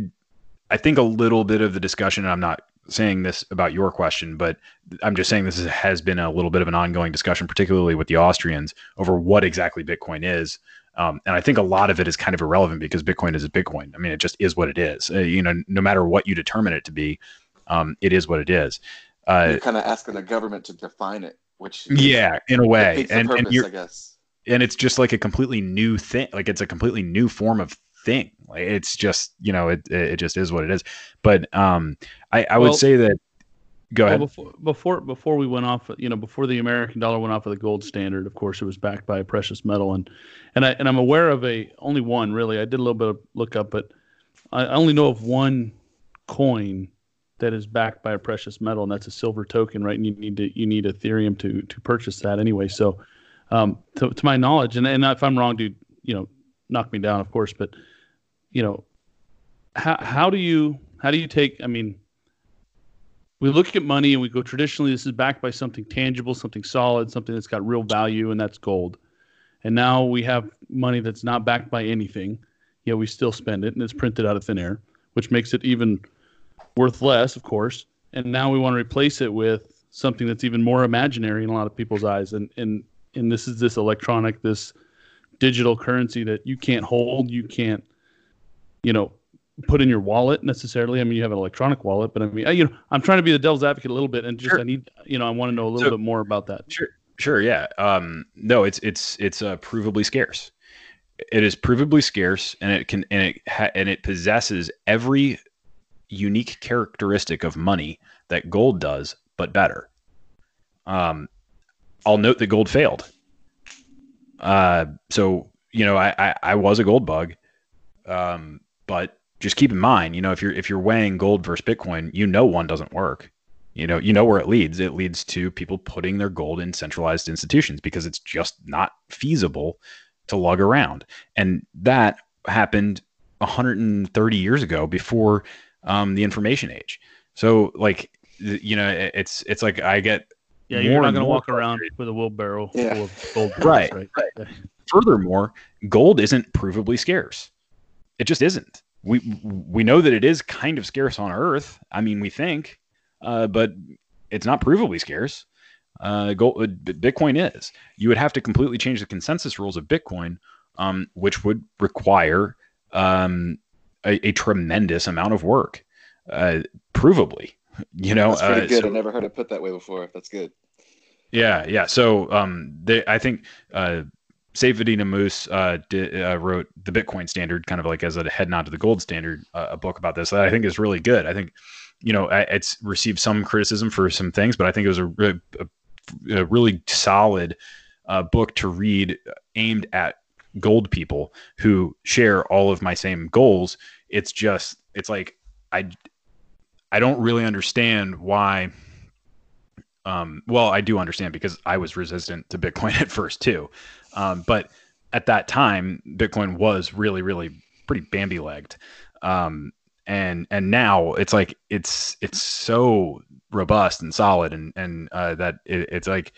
I think a little bit of the discussion. I'm not saying this about your question, but I'm just saying this is, has been a little bit of an ongoing discussion, particularly with the Austrians, over what exactly Bitcoin is. Um, and I think a lot of it is kind of irrelevant because Bitcoin is a Bitcoin. I mean, it just is what it is. Uh, you know, no matter what you determine it to be, um, it is what it is. Uh, you're kind of asking the government to define it, which yeah, in a way, and, purpose, and I guess. And it's just like a completely new thing. Like it's a completely new form of thing. Like it's just you know it it just is what it is. But um, I I well, would say that. Go ahead. Before, before before we went off, you know, before the American dollar went off of the gold standard, of course, it was backed by a precious metal, and and I and I'm aware of a only one really. I did a little bit of look up, but I only know of one coin that is backed by a precious metal, and that's a silver token, right? And you need to you need Ethereum to to purchase that anyway. So, um, to, to my knowledge, and and if I'm wrong, dude, you know, knock me down, of course, but you know, how how do you how do you take? I mean, we look at money and we go traditionally this is backed by something tangible, something solid, something that's got real value, and that's gold. And now we have money that's not backed by anything, yet we still spend it, and it's printed out of thin air, which makes it even worth less, of course. And now we want to replace it with something that's even more imaginary in a lot of people's eyes. And and and this is this electronic, this digital currency that you can't hold, you can't you know, put in your wallet necessarily. I mean, you have an electronic wallet, but I mean, I, you know, I'm trying to be the devil's advocate a little bit, and just sure. I need, you know, I want to know a little so, bit more about that. Sure, sure, yeah. Um, no, it's it's it's uh, provably scarce. It is provably scarce, and it can and it ha- and it possesses every unique characteristic of money that gold does, but better. Um, I'll note that gold failed. Uh, so you know, I, I, I was a gold bug. Um, but just keep in mind, you know, if you're if you're weighing gold versus Bitcoin, you know one doesn't work. You know, you know where it leads. It leads to people putting their gold in centralized institutions because it's just not feasible to lug around. And that happened 130 years ago before um, the information age. So like you know, it's it's like I get Yeah, you're not going to walk around with a wheelbarrow yeah. full of gold. right. right. right. Furthermore, gold isn't provably scarce. It just isn't. We we know that it is kind of scarce on Earth. I mean, we think, uh, but it's not provably scarce. Uh, gold, uh, Bitcoin is. You would have to completely change the consensus rules of Bitcoin, um, which would require um, a, a, tremendous amount of work, uh, provably. You know, that's pretty uh, good. So, I never heard it put that way before. That's good. Yeah, yeah. So um, they, I think uh, Ammous uh, uh, wrote the Bitcoin Standard, kind of like as a head nod to the gold standard, uh, a book about this that I think is really good. I think, you know, it's received some criticism for some things, but I think it was a, a, a really solid uh, book to read aimed at gold people who share all of my same goals. It's just, it's like, I, I don't really understand why um, well, I do understand because I was resistant to Bitcoin at first too. Um, but at that time, Bitcoin was really, really pretty Bambi legged. Um, and and now it's like it's it's so robust and solid and and uh, that it, it's like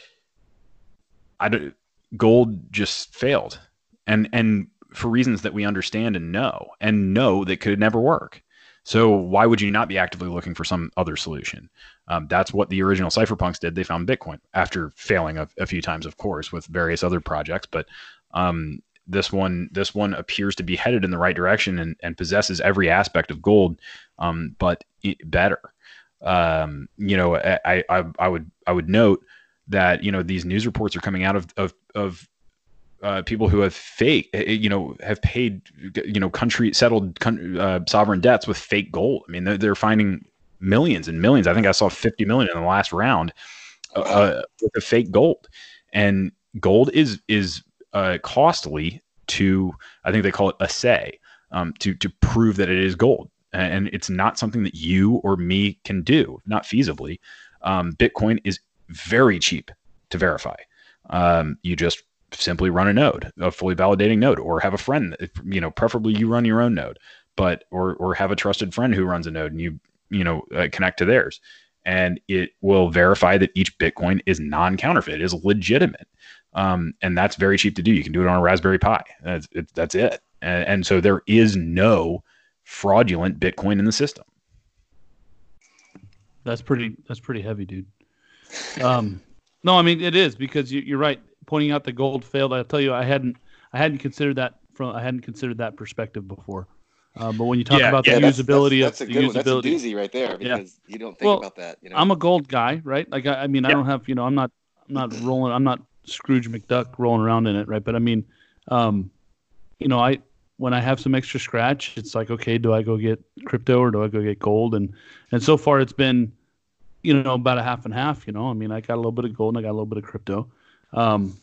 I don't, gold just failed and and for reasons that we understand and know and know that could never work. So why would you not be actively looking for some other solution? Um, that's what the original cypherpunks did. They found Bitcoin after failing a, a few times, of course, with various other projects. But um, this one, this one appears to be headed in the right direction and, and possesses every aspect of gold, um, but better. Um, you know, I, I, I would, I would note that you know these news reports are coming out of of, of uh, people who have fake, eh, eh, you know, have paid, you know, country settled uh, sovereign debts with fake gold. I mean, they're, they're, finding millions and millions. I think I saw 50 million in the last round uh, uh with the fake gold, and gold is is uh, costly to. I think they call it assay um, to to prove that it is gold, and it's not something that you or me can do, not feasibly. Um, Bitcoin is very cheap to verify. Um, you just simply run a node, a fully validating node, or have a friend. You know, preferably you run your own node, but or or have a trusted friend who runs a node, and you you know uh, connect to theirs, and it will verify that each Bitcoin is non-counterfeit, is legitimate, um, and that's very cheap to do. You can do it on a Raspberry Pi. That's it, that's it, and, and so there is no fraudulent Bitcoin in the system. That's pretty. That's pretty heavy, dude. Um, no, I mean it is because you, are right pointing out the gold failed. I tell you, I hadn't I hadn't considered that from I hadn't considered that perspective before. Uh, but when you talk yeah, about yeah, the that's, usability that's, that's of the usability, that's a doozy right there because yeah. you don't think well, about that. You know? I'm a gold guy, right? Like I, I mean, I don't have you know, I'm not I'm not rolling, I'm not Scrooge McDuck rolling around in it, right? But I mean, um, you know, I when I have some extra scratch, it's like, okay, do I go get crypto or do I go get gold? And and so far, it's been, you know, about a half and half. You know, I mean, I got a little bit of gold and I got a little bit of crypto. Um,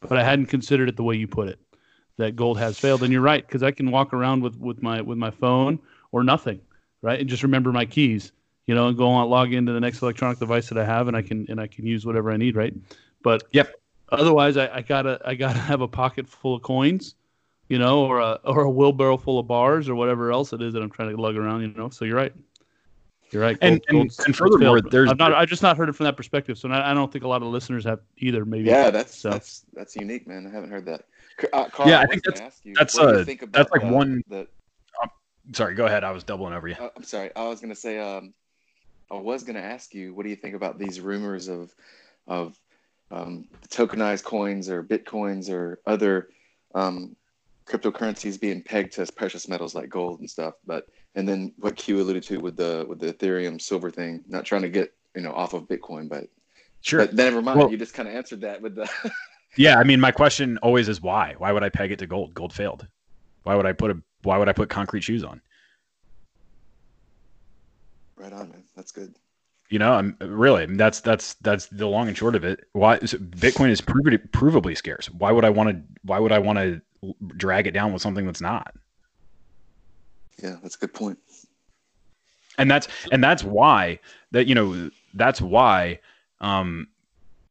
but I hadn't considered it the way you put it. That gold has failed, and you're right because I can walk around with with my with my phone or nothing, right, and just remember my keys, you know, and go on log into the next electronic device that I have, and I can and I can use whatever I need, right? But yep. Otherwise, I, I gotta I gotta have a pocket full of coins, you know, or a or a wheelbarrow full of bars or whatever else it is that I'm trying to lug around, you know. So you're right. You're right. And, and, and, furthermore, there's I've not I've just not heard it from that perspective. So I don't think a lot of listeners have either. Maybe. Yeah, that's so. that's that's unique, man. I haven't heard that. Uh, Carl, yeah, I, I think that's you, that's uh that's like uh, one. The, um, sorry, go ahead. I was doubling over you. Uh, I'm sorry. I was gonna say. Um, I was gonna ask you, what do you think about these rumors of of um, tokenized coins or bitcoins or other um, cryptocurrencies being pegged to precious metals like gold and stuff, but and then what Q alluded to with the with the Ethereum silver thing, not trying to get you know off of Bitcoin, but sure. But never mind. Well, you just kind of answered that with the. yeah, I mean, my question always is why? Why would I peg it to gold? Gold failed. Why would I put a Why would I put concrete shoes on? Right on, man. That's good. You know, I'm really I mean, that's that's that's the long and short of it. Why so Bitcoin is provably, provably scarce? Why would I want to? Why would I want to drag it down with something that's not? Yeah, that's a good point. And that's and that's why that you know that's why um,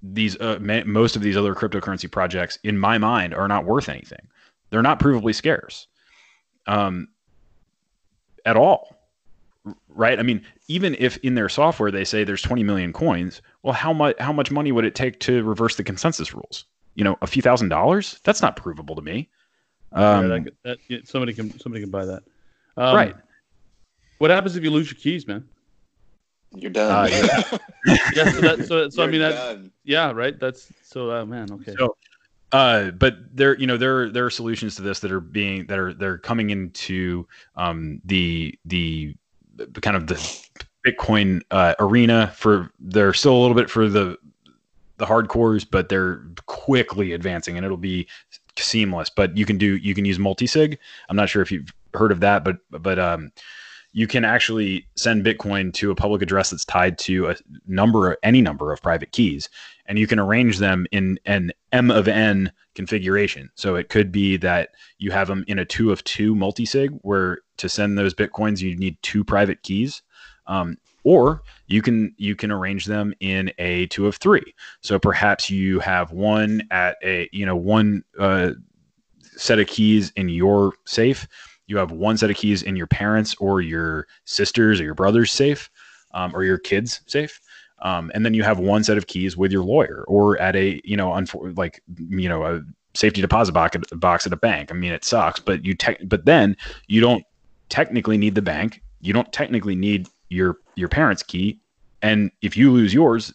these uh, most of these other cryptocurrency projects, in my mind, are not worth anything. They're not provably scarce um, at all. right? I mean, even if in their software they say there's 20 million coins, well, how much how much money would it take to reverse the consensus rules? You know, a few thousand dollars? That's not provable to me. Um, yeah, that, that, yeah, somebody can somebody can buy that. Um, right. What happens if you lose your keys, man? You're done. Uh, yeah. yeah. So, that, so, so I mean, that, yeah, right. That's so, uh, man. Okay. So, uh, but there, you know, there there are solutions to this that are being that are they're coming into um, the the kind of the Bitcoin uh, arena for they're still a little bit for the the hardcores, but they're quickly advancing, and it'll be seamless. But you can do you can use multi-sig. I'm not sure if you've heard of that, but but um, you can actually send Bitcoin to a public address that's tied to a number, of any number of private keys, and you can arrange them in an M of N configuration. So it could be that you have them in a two of two multi-sig, where to send those Bitcoins you need two private keys. Um, or you can you can arrange them in a two of three. So perhaps you have one at a you know one uh, set of keys in your safe. You have one set of keys in your parents or your sisters or your brother's safe um, or your kids safe. Um, and then you have one set of keys with your lawyer or at a you know unfor- like you know a safety deposit box, at a bank. I mean it sucks but you te- but then you don't technically need the bank. You don't technically need your your parents key. And if you lose yours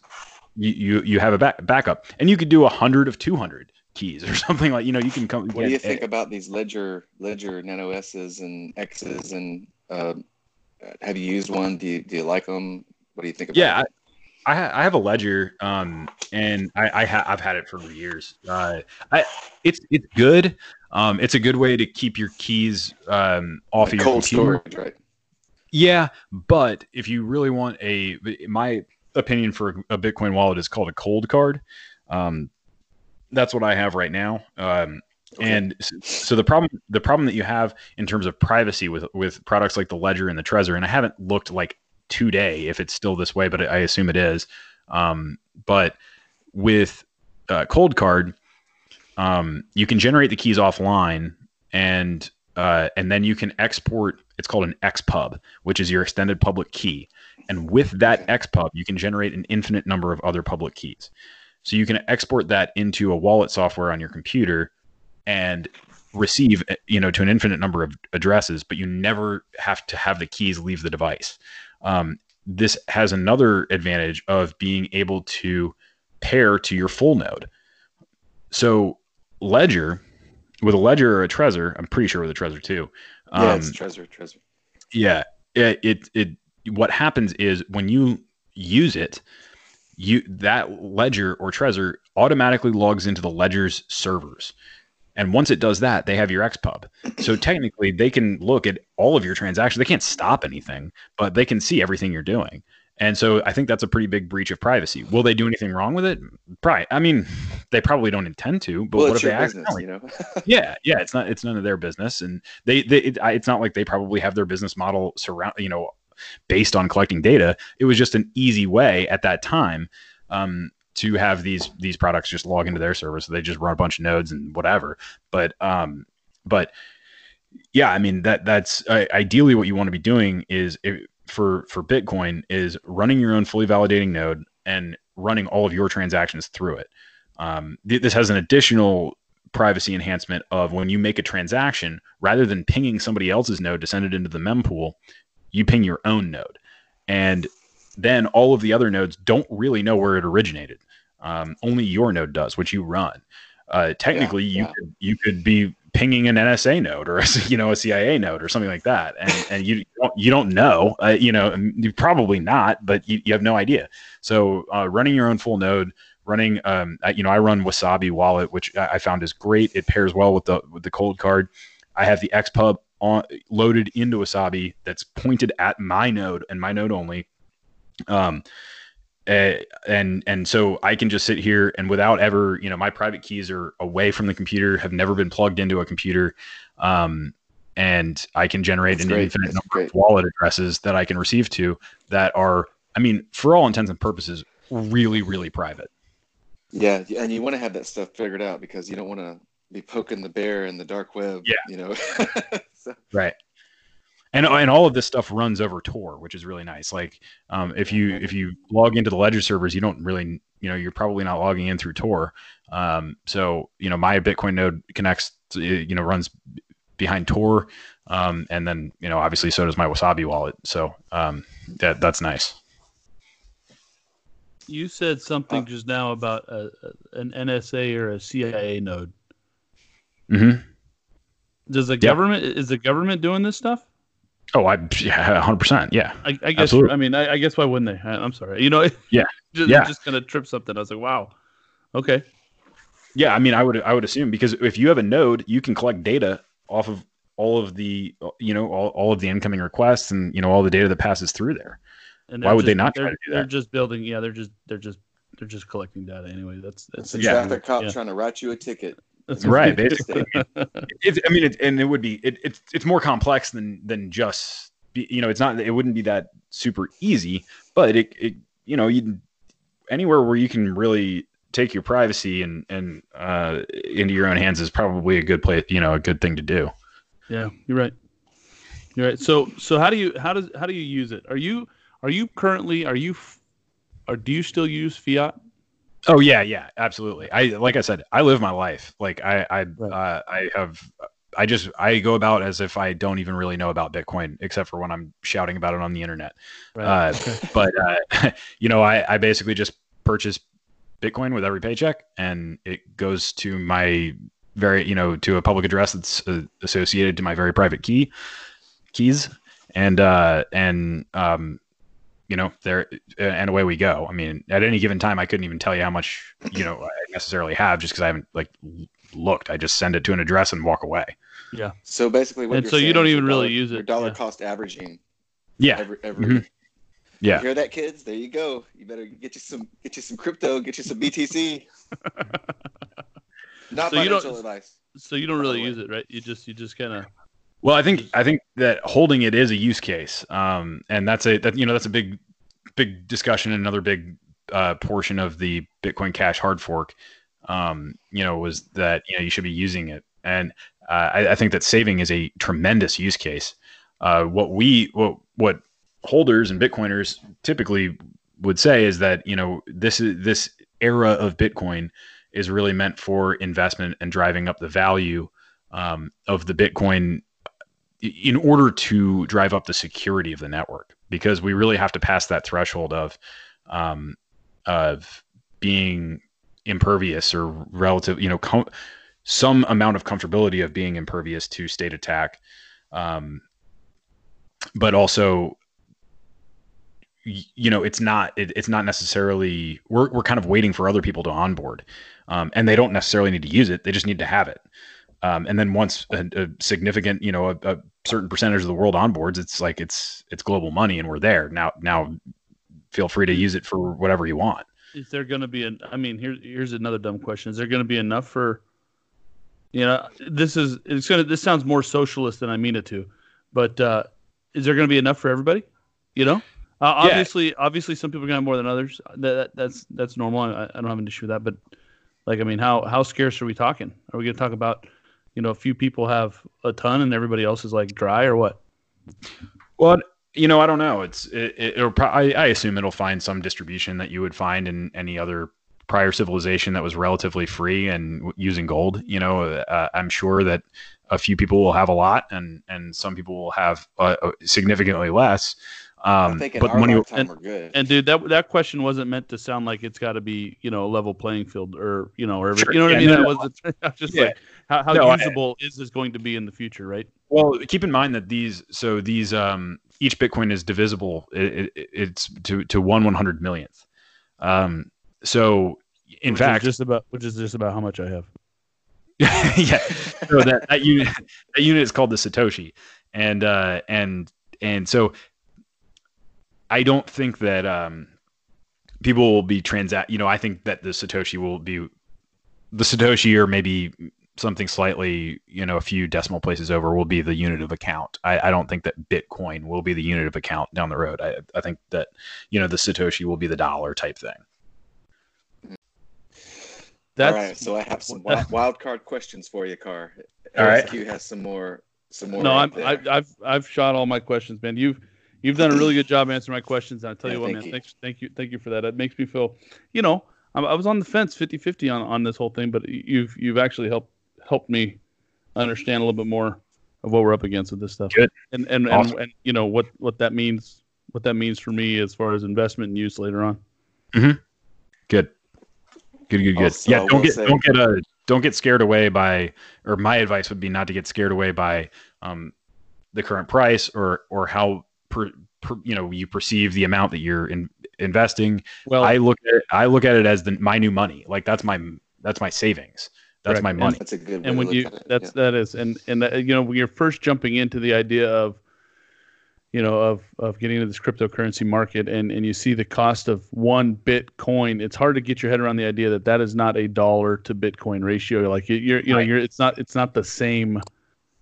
you you, you have a back, backup. And you could do a hundred of 200 keys or something like you know you can come what do you think a, about these ledger ledger nano s's and x's and uh, have you used one? Do you, do you like them what do you think about yeah I, I, I have a ledger um and i, I ha- i've had it for years. Uh i it's it's good. Um it's a good way to keep your keys um off like of your cold computer. storage right yeah but if you really want a my opinion for a bitcoin wallet is called a Coldcard um that's what I have right now. Um, okay. And so the problem the problem that you have in terms of privacy with with products like the Ledger and the Trezor, and I haven't looked like today if it's still this way, but I assume it is. Um, but with uh, Coldcard, um, you can generate the keys offline, and uh, and then you can export. It's called an XPub, which is your extended public key. And with that XPub, you can generate an infinite number of other public keys. So you can export that into a wallet software on your computer and receive you know to an infinite number of addresses, but you never have to have the keys leave the device. Um, this has another advantage of being able to pair to your full node. So Ledger, with a Ledger or a Trezor, I'm pretty sure with a Trezor too. Um, yeah, it's um, Trezor, Trezor. Yeah, it, it it what happens is when you use it, you that ledger or Trezor automatically logs into the ledger's servers. And once it does that, they have your XPub. So technically, they can look at all of your transactions. They can't stop anything, but they can see everything you're doing. And so I think that's a pretty big breach of privacy. Will they do anything wrong with it? Probably. I mean, they probably don't intend to. But well, what if they accidentally? You know? yeah, yeah. It's not. It's none of their business, and they. they it, it's not like they probably have their business model surround. You know, based on collecting data. It was just an easy way at that time um, to have these these products just log into their server. So they just run a bunch of nodes and whatever. But um, but yeah, I mean that that's uh, ideally what you want to be doing is if, for for Bitcoin is running your own fully validating node and running all of your transactions through it. Um, th- this has an additional privacy enhancement of when you make a transaction, rather than pinging somebody else's node to send it into the mempool, you ping your own node. And then all of the other nodes don't really know where it originated. Um, only your node does, which you run. Uh, technically, yeah, you yeah. Could, you could be pinging an NSA node or a, you know a CIA node or something like that, and and you don't, you don't know. Uh, you know, you probably not, but you, you have no idea. So uh, running your own full node, running um, you know I run Wasabi Wallet, which I found is great. It pairs well with the with the Coldcard. I have the XPub on loaded into Wasabi that's pointed at my node and my node only. Um, uh, and and so I can just sit here and without ever, you know, my private keys are away from the computer, have never been plugged into a computer, um, and I can generate That's an great. infinite That's number great. of wallet addresses that I can receive to that are, I mean, for all intents and purposes, really, really private. Yeah, and you want to have that stuff figured out because you don't want to be poking the bear in the dark web. Yeah, you know. so. Right. And and all of this stuff runs over Tor, which is really nice. Like um, if you if you log into the Ledger servers, you don't really you know you're probably not logging in through Tor. Um, so you know my Bitcoin node connects to, you know runs behind Tor, um, and then you know obviously so does my Wasabi wallet. So um, that that's nice. You said something uh, just now about a, an NSA or a CIA node. Mm-hmm. Does the government is the government doing this stuff? Oh, I yeah, hundred percent. Yeah, I, I guess. Absolutely. I mean, I, I, guess why wouldn't they? I, am sorry. You know. Yeah. just, yeah. Just gonna trip something. I was like, wow. Okay. Yeah, I mean, I would I would assume because if you have a node, you can collect data off of all of the you know all, all of the incoming requests and you know all the data that passes through there. And why would just, they not try to do that? They're just building. Yeah, they're just they're just they're just collecting data anyway. That's that's a yeah. traffic cop yeah. trying to write you a ticket. That's right. Basically, it's, I mean, it, and it would be it, it's it's more complex than than just be, you know it's not it wouldn't be that super easy, but it it you know you anywhere where you can really take your privacy and and uh, into your own hands is probably a good place you know a good thing to do. Yeah, you're right. You're right. So so how do you how does how do you use it? Are you are you currently are you or do you still use fiat? Oh yeah, yeah, absolutely. I like I said, I live my life. Like I I right. uh, I have I just I go about as if I don't even really know about Bitcoin, except for when I'm shouting about it on the internet. Right. Uh. But uh, you know, I I basically just purchase Bitcoin with every paycheck, and it goes to my very you know to a public address that's uh, associated to my very private key keys, and uh and um you know, there and away we go. I mean, at any given time, I couldn't even tell you how much you know I necessarily have just because I haven't like looked. I just send it to an address and walk away. Yeah. So basically, what and so you don't even really use it. Your dollar yeah. cost averaging. Yeah. Every, every mm-hmm. Yeah. You hear that, kids? There you go. You better get you some get you some crypto, get you some BTC. Not so financial advice. So you don't really use it, right? You just you just kind of well, I think I think that holding it is a use case, um, and that's a that you know that's a big big discussion. Another big uh, portion of the Bitcoin Cash hard fork, um, you know, was that you know you should be using it, and uh, I, I, think that saving is a tremendous use case. Uh, what we what what holders and Bitcoiners typically would say is that you know this is this era of Bitcoin is really meant for investment and driving up the value um, of the Bitcoin in order to drive up the security of the network because we really have to pass that threshold of um, of being impervious or relative you know com- some amount of comfortability of being impervious to state attack. Um, but also you know it's not it, it's not necessarily we're, we're kind of waiting for other people to onboard um, and they don't necessarily need to use it they just need to have it. Um, and then once a, a significant, you know, a, a, certain percentage of the world onboards, it's like it's it's global money, and we're there now. Now, feel free to use it for whatever you want. Is there going to be an? I mean, here's here's another dumb question. Is there going to be enough for? You know, this is it's gonna. This sounds more socialist than I mean it to, but uh, is there going to be enough for everybody? You know, uh, obviously, yeah. obviously, some people are going to have more than others. That, that that's that's normal. I, I don't have an issue with that, but like, I mean, how how scarce are we talking? Are we going to talk about? You know a few people have a ton and everybody else is like dry or what? Well, you know, I don't know. It's it, it'll. Pro- I, I assume it'll find some distribution that you would find in any other prior civilization that was relatively free and using gold. You know, uh, I'm sure that a few people will have a lot, and and some people will have uh, uh significantly less. Um, but when you and, and, dude, that that question wasn't meant to sound like it's got to be you know a level playing field or you know or sure. you know what yeah, I mean. No, that no, was just yeah. like how, how no, usable I, is this going to be in the future, right? Well, keep in mind that these so these um each Bitcoin is divisible. It, it, it's to to one one hundred millionth. Um, so in which fact, just about which is just about how much I have. yeah, so that that unit that unit is called the Satoshi, and uh, and and so I don't think that um, people will be transact. You know, I think that the Satoshi will be the Satoshi or maybe something slightly, you know, a few decimal places over will be the unit of account. I, I don't think that Bitcoin will be the unit of account down the road. I, I think that, you know, the Satoshi will be the dollar type thing. That's, All right, so I have some wild, wild card questions for you, Carl. All right. You has some more some more. No, I'm, I, have I've shot all my questions, man. You've you've done a really good job answering my questions. And I tell yeah, you what, man, you. thanks, thank you, thank you for that. It makes me feel, you know, I, I was on the fence 50-50 on on this whole thing, but you've you've actually helped helped me understand a little bit more of what we're up against with this stuff. Good. And and, awesome. and, and you know what what that means what that means for me as far as investment and use later on. Mm-hmm. Good. Good, good, good. Also, yeah, don't get say, don't get a uh, don't get scared away by or my advice would be not to get scared away by um, the current price or or how per, per, you know you perceive the amount that you're in, investing. Well, I look at it, I look at it as the my new money. Like that's my that's my savings. That's correct. my money. That's a good. and when you that's yeah. that is and and that, you know when you're first jumping into the idea of you know of of getting into this cryptocurrency market and and you see the cost of one bitcoin it's hard to get your head around the idea that that is not a dollar to bitcoin ratio like you're you know right. you're it's not it's not the same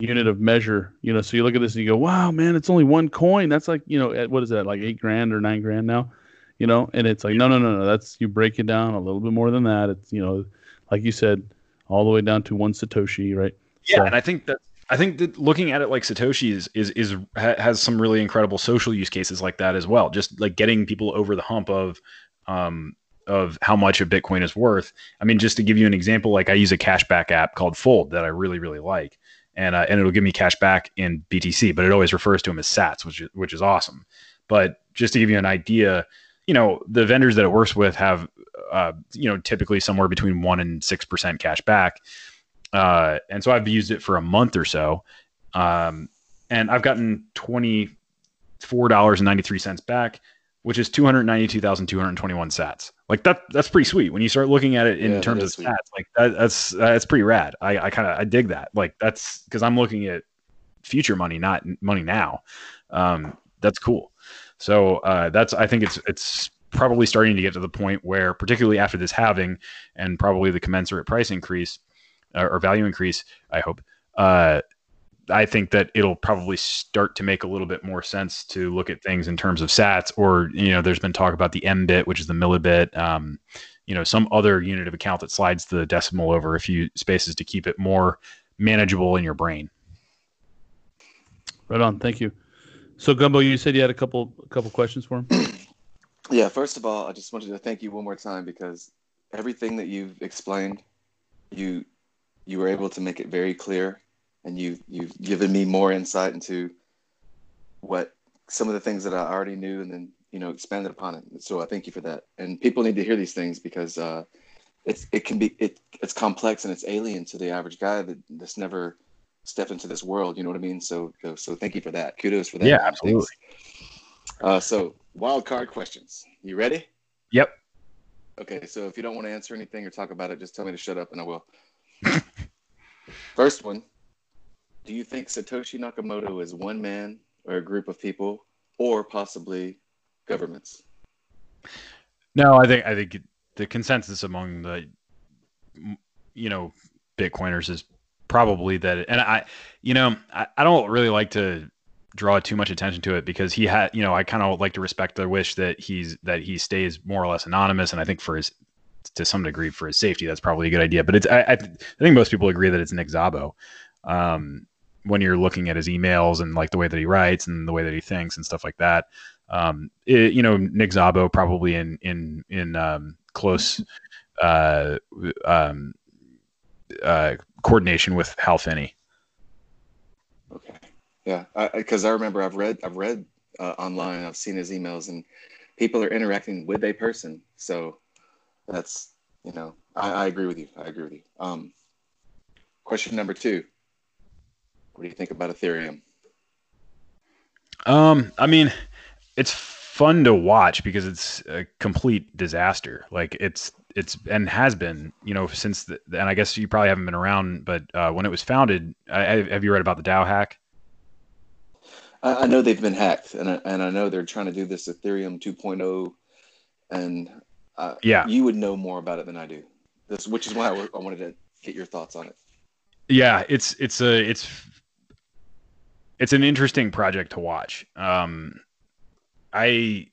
unit of measure you know so you look at this and you go wow man it's only one coin. That's like you know at, what is that like eight grand or nine grand now you know? And it's like no no no no that's you break it down a little bit more than that. It's you know like you said all the way down to one satoshi right? Yeah so, and i think that I think that looking at it like Satoshi is, is is has some really incredible social use cases like that as well. Just like getting people over the hump of um, of how much a Bitcoin is worth. I mean, just to give you an example, like I use a cashback app called Fold that I really really like, and uh, and it'll give me cash back in BTC, but it always refers to them as Sats, which is, which is awesome. But just to give you an idea, you know, the vendors that it works with have uh, you know typically somewhere between one and six percent cash back. Uh, and so I've used it for a month or so. Um, and I've gotten $24.93 back, which is 292,221 sats. Like that, that's pretty sweet. When you start looking at it in yeah, terms of sweet. sats, like that, that's, that's pretty rad. I, I kind of, I dig that. Like that's cause I'm looking at future money, not money now. Um, that's cool. So, uh, that's, I think it's, it's probably starting to get to the point where, particularly after this halving and probably the commensurate price increase, or value increase, I hope. Uh, I think that it'll probably start to make a little bit more sense to look at things in terms of sats, or you know, there's been talk about the mbit, which is the millibit, um, you know, some other unit of account that slides the decimal over a few spaces to keep it more manageable in your brain. Right on. Thank you. So Gumbo, you said you had a couple a couple questions for him. Yeah. First of all, I just wanted to thank you one more time because everything that you've explained, you you were able to make it very clear and you you've given me more insight into what some of the things that I already knew and then you know expanded upon it. So I thank you for that. And people need to hear these things because uh, it's it can be it it's complex and it's alien to the average guy that that's never stepped into this world. You know what I mean? So so thank you for that. Kudos for that. Yeah, absolutely. Uh, so wild card questions. You ready? Yep. Okay, so if you don't want to answer anything or talk about it, just tell me to shut up and I will. First one Do you think Satoshi Nakamoto is one man or a group of people or possibly governments? No, I think I think the consensus among the you know Bitcoiners is probably that, and I, you know, I, I don't really like to draw too much attention to it because he had, you know, I kind of like to respect the wish that he's that he stays more or less anonymous, and I think for his to some degree for his safety, that's probably a good idea. But it's I, I, think most people agree that it's Nick Szabo. Um, when you're looking at his emails and like the way that he writes and the way that he thinks and stuff like that, um, it, you know, Nick Szabo probably in in in um, close uh, um, uh, coordination with Hal Finney. Okay, yeah, because I, I, remember I've read I've read uh, online, I've seen his emails, and people are interacting with a person. So that's you know I, I agree with you. I agree with you. Um, question number two. What do you think about Ethereum? Um, I mean, it's fun to watch because it's a complete disaster. Like it's it's and has been, you know, since the, and I guess you probably haven't been around, but uh, when it was founded, I, have you read about the DAO hack? I, I know they've been hacked, and I, and I know they're trying to do this Ethereum 2.0, and uh, yeah, you would know more about it than I do. This, which is why I, I wanted to get your thoughts on it. Yeah, it's it's a it's it's an interesting project to watch. Um, I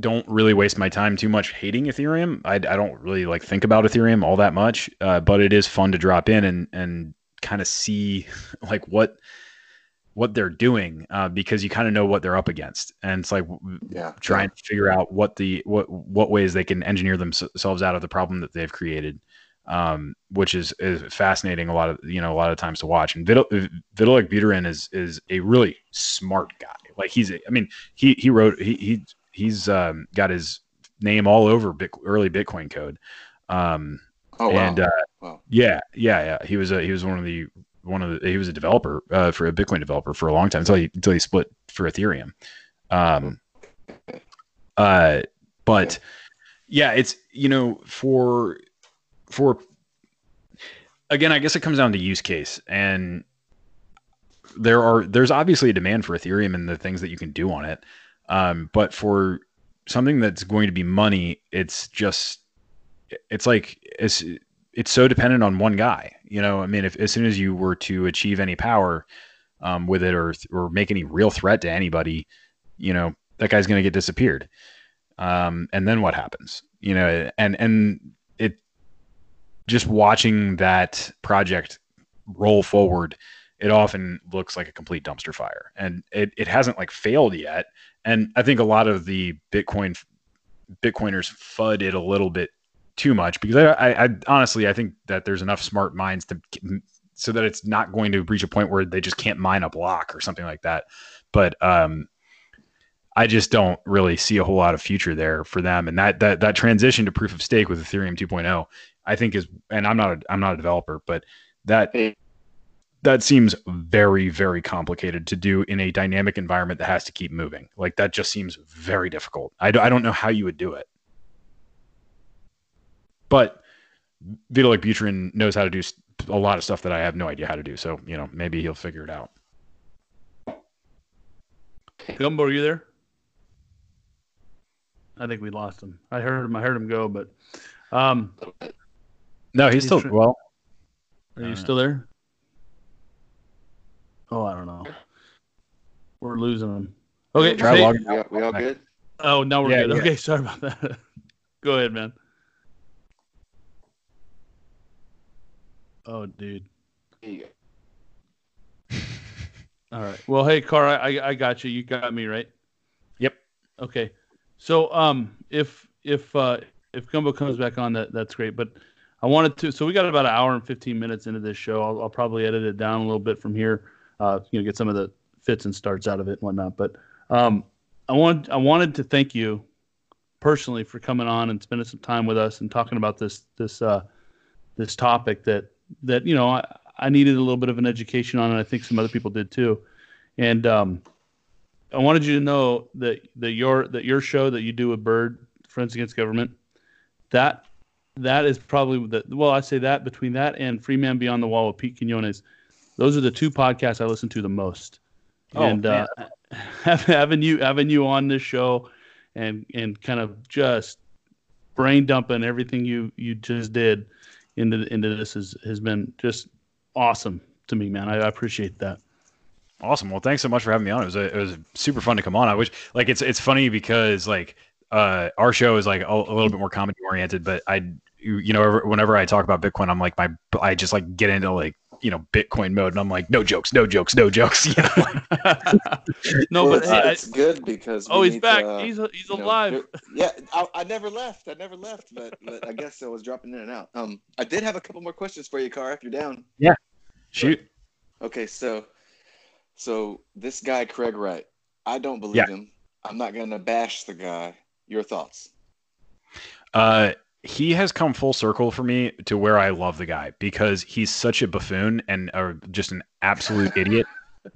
don't really waste my time too much hating Ethereum. I, I don't really like think about Ethereum all that much, uh, but it is fun to drop in and and kind of see like what what they're doing uh, because you kind of know what they're up against, and it's like yeah, trying yeah. to figure out what the what what ways they can engineer themselves out of the problem that they've created, um, which is is fascinating. A lot of you know a lot of times to watch. And Vitalik, Buterin is is a really smart guy. Like he's a, I mean he he wrote he he he's um, got his name all over Bit, early Bitcoin code. Um, oh wow. And uh, wow. yeah, yeah, yeah. He was a he was one of the one of the he was a developer uh, for a Bitcoin developer for a long time until he until he split for Ethereum. Um, uh, but yeah, it's you know for for again, I guess it comes down to use case and there are there's obviously a demand for Ethereum and the things that you can do on it. Um, but for something that's going to be money, it's just it's like it's it's so dependent on one guy. You know, I mean, if as soon as you were to achieve any power um, with it or or make any real threat to anybody, you know, that guy's going to get disappeared. Um, and then what happens? You know, and and just watching that project roll forward, it often looks like a complete dumpster fire, and it it hasn't like failed yet. And I think a lot of the Bitcoin Bitcoiners fud it a little bit too much because I, I, I, honestly I think that there's enough smart minds to so that it's not going to reach a point where they just can't mine a block or something like that. But um, I just don't really see a whole lot of future there for them. And that that that transition to proof of stake with Ethereum 2.0, I think is and I'm not a, I'm not a developer, but that that seems very very complicated to do in a dynamic environment that has to keep moving. Like that just seems very difficult. I, I don't know how you would do it. But Vitalik Buterin knows how to do a lot of stuff that I have no idea how to do. So, you know, maybe he'll figure it out. Gumbo, are you there? I think we lost him. I heard him. I heard him go, but um, no, he's, he's still tr- well. Are you still there? Oh, I don't know. We're losing him. Okay, try logging. We, we all good? Oh, now we're yeah, good. Yeah. Okay, sorry about that. go ahead, man. Oh, dude. All right. Well, hey, Car, I, I got you. You got me right. Yep. Okay. So, um, if if uh, if Gumbo comes back on, that that's great. But I wanted to. So we got about an hour and fifteen minutes into this show. I'll, I'll probably edit it down a little bit from here. Uh, you know, get some of the fits and starts out of it and whatnot. But um, I want I wanted to thank you personally for coming on and spending some time with us and talking about this this uh, this topic that that you know I, I needed a little bit of an education on, and I think some other people did too. And um, I wanted you to know that that your that your show that you do with Bird Friends Against Government, that that is probably the well, I say that between that and Free Man Beyond the Wall with Pete Quinones, those are the two podcasts I listen to the most. Oh, and uh, having you having you on this show, and and kind of just brain dumping everything you you just did into into this has has been just awesome to me, man. I, I appreciate that. Awesome. Well, thanks so much for having me on. It was a, it was super fun to come on. I wish like it's it's funny because like uh our show is like a, a little bit more comedy oriented, but I you know whenever I talk about Bitcoin, I'm like my I just like get into like you know Bitcoin mode, and I'm like, no jokes, no jokes, no jokes. You know, no, well, but hey, it's I, good because oh, he's back. To, uh, he's he's alive. Know, yeah, I, I, never left. I never left, but but I guess I was dropping in and out. Um, I did have a couple more questions for you, Car. If you're down. Yeah, shoot. Okay, so so this guy Craig Wright, I don't believe yeah. him. I'm not gonna bash the guy. Your thoughts? Uh, he has come full circle for me to where I love the guy because he's such a buffoon and uh, just an absolute idiot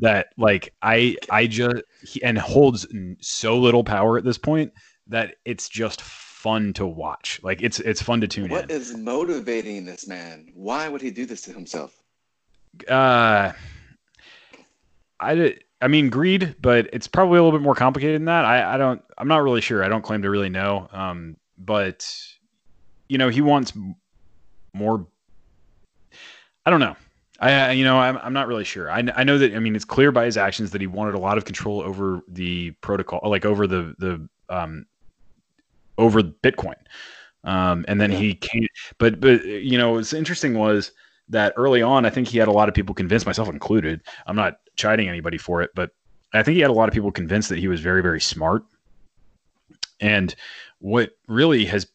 that like I I just he, and holds so little power at this point that it's just fun to watch. Like it's it's fun to tune what in. What is motivating this man? Why would he do this to himself? Uh I I mean greed, but it's probably a little bit more complicated than that. I I don't I'm not really sure. I don't claim to really know. Um but you know, he wants more. I don't know. I, you know, I'm, I'm not really sure. I, I know that, I mean, it's clear by his actions that he wanted a lot of control over the protocol, like over the, the, um, over Bitcoin. Um, and then yeah. he came, but, but, you know, what's interesting was that early on, I think he had a lot of people convinced, myself included. I'm not chiding anybody for it, but I think he had a lot of people convinced that he was very, very smart. And what really has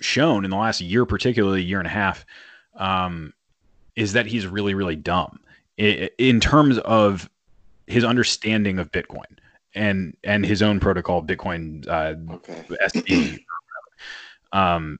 shown in the last year, particularly year and a half, um, is that he's really, really dumb in terms of his understanding of Bitcoin and and his own protocol, Bitcoin uh, okay. SV. um,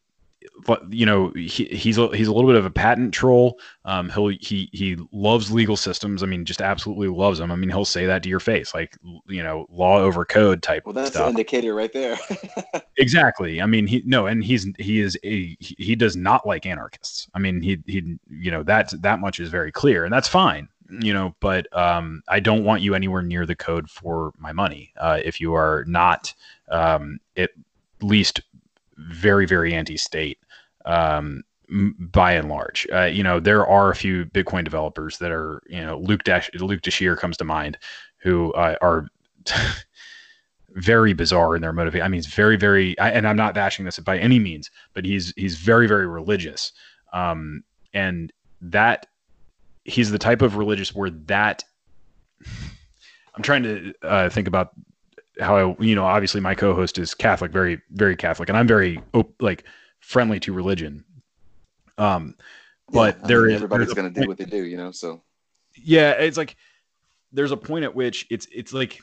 you know he, he's a, he's a little bit of a patent troll. Um, he'll he he loves legal systems. I mean, just absolutely loves them. I mean, he'll say that to your face, like you know, law over code type. Well, that's stuff. an indicator right there. exactly. I mean, he no, and he's he is a he does not like anarchists. I mean, he he you know that that much is very clear, and that's fine. You know, but um, I don't want you anywhere near the code for my money. Uh, if you are not um, at least very very anti-state um, by and large. Uh, you know, there are a few Bitcoin developers that are, you know, Luke Dash, Luke Dashjr comes to mind, who uh, are very bizarre in their motivation. I mean, he's very, very, I, and I'm not bashing this by any means, but he's he's very, very religious, um, and that he's the type of religious where that. I'm trying to uh, think about how I, you know, obviously my co-host is Catholic, very, very Catholic, and I'm very like friendly to religion. Um, but yeah, there mean, is, everybody's going to do what they do, you know. So yeah, it's like there's a point at which it's it's like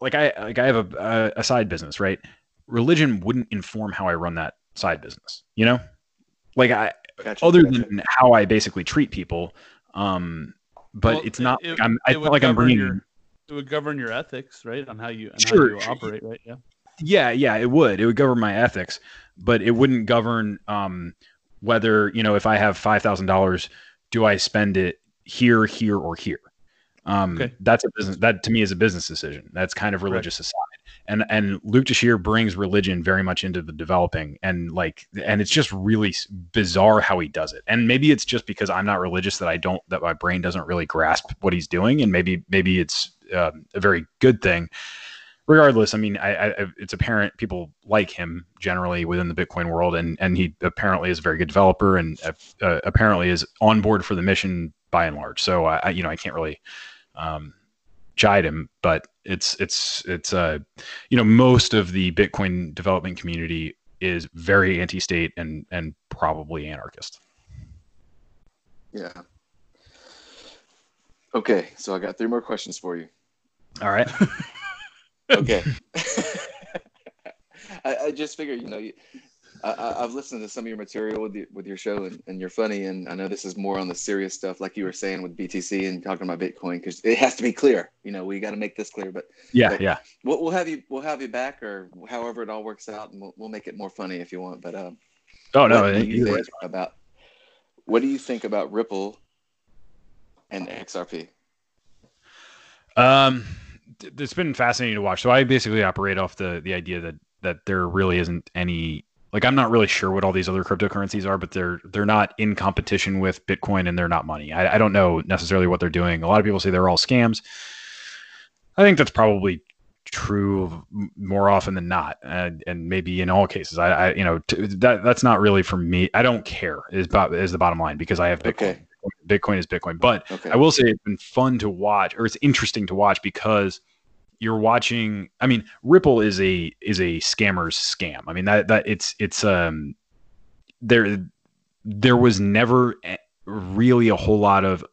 like I like I have a a side business, right? Religion wouldn't inform how I run that side business, you know. Like I, gotcha, other gotcha. than how I basically treat people, um, but well, it's not. It, like I'm, I feel like I'm bringing. Your, it would govern your ethics, right? On how you, on sure, how you operate, right? Yeah. Yeah, yeah, it would. It would govern my ethics, but it wouldn't govern um, whether you know if I have five thousand dollars, do I spend it here, here, or here? Um, okay. That's a business. That to me is a business decision. That's kind of religious right. aside. And and Luke Dashjr brings religion very much into the developing, and like, and it's just really bizarre how he does it. And maybe it's just because I'm not religious that I don't that my brain doesn't really grasp what he's doing, and maybe maybe it's uh, a very good thing regardless, I mean, I, I, it's apparent people like him generally within the Bitcoin world, and and he apparently is a very good developer, and uh, apparently is on board for the mission by and large. So I, you know, I can't really um, chide him, but it's it's it's uh, you know, most of the Bitcoin development community is very anti-state and and probably anarchist. Yeah. Okay, so I got three more questions for you. All right. okay. I, I, just figured, you know, you, I, have listened to some of your material with, the, with your show, and, and you're funny. And I know this is more on the serious stuff, like you were saying with BTC and talking about Bitcoin, because it has to be clear. You know, we got to make this clear. But yeah, but yeah, we'll, we'll have you we'll have you back, or however it all works out, and we'll, we'll make it more funny if you want. But um, oh no, about what do you think about Ripple and XRP? Um it's been fascinating to watch. So I basically operate off the the idea that that there really isn't any like I'm not really sure what all these other cryptocurrencies are, but they're they're not in competition with Bitcoin and they're not money. I, I don't know necessarily what they're doing. A lot of people say they're all scams. I think that's probably true more often than not, and, and maybe in all cases. I, I you know t- that that's not really for me. I don't care is about is the bottom line because I have Bitcoin. Okay. Bitcoin is Bitcoin. But okay. I will say it's been fun to watch, or it's interesting to watch because you're watching. I mean, Ripple is a is a scammer's scam. I mean that that it's it's um there there was never really a whole lot of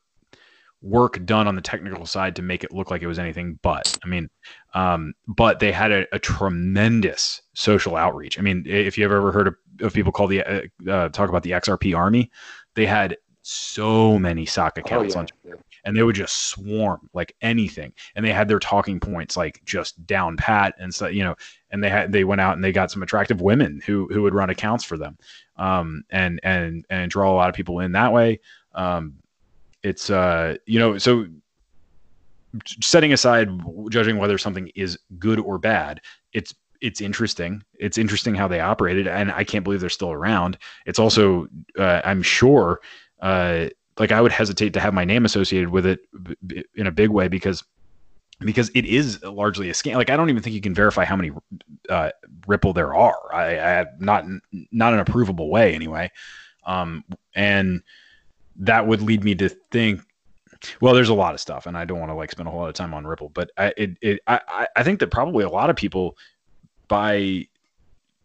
work done on the technical side to make it look like it was anything but. I mean, um, but they had a, a, tremendous social outreach. I mean, if you've ever heard of, of people call the uh, uh, talk about the XRP army, they had so many sock accounts oh, yeah. on and they would just swarm like anything and they had their talking points like just down pat and so you know and they had they went out and they got some attractive women who who would run accounts for them um and and and draw a lot of people in that way um it's uh you know so setting aside judging whether something is good or bad it's it's interesting. It's interesting how they operated, and I can't believe they're still around. It's also, uh, I'm sure, uh, like I would hesitate to have my name associated with it in a big way because because it is largely a scam. Like I don't even think you can verify how many uh, Ripple there are. I, I not not a provable way anyway, um, and that would lead me to think Well, there's a lot of stuff, and I don't want to like spend a whole lot of time on Ripple, but I it, it I I think that probably a lot of people by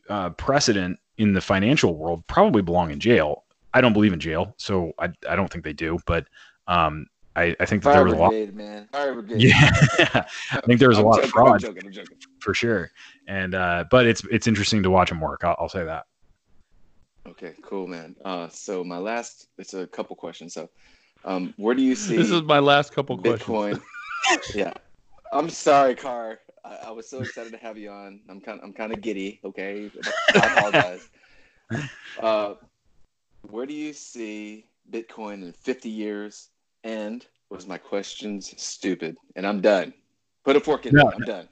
uh, precedent in the financial world probably belong in jail. I don't believe in jail, so I I don't think they do, but um I, I think that Fire there was brigade, a lot. man. Fire brigade. Yeah, I think there was a I'm lot joking, of fraud I'm joking. I'm joking. for sure, and uh, but it's it's interesting to watch them work. I'll, I'll say that. Okay, cool, man. Uh, so my last, it's a couple questions. So, um, where do you see This is my last couple questions. Bitcoin? yeah, I'm sorry, Car. I, I was so excited to have you on. I'm kind, I'm kind of giddy. Okay, I apologize. uh, where do you see Bitcoin in 50 years? And was my questions stupid? And I'm done. Put a fork in No. it. I'm done.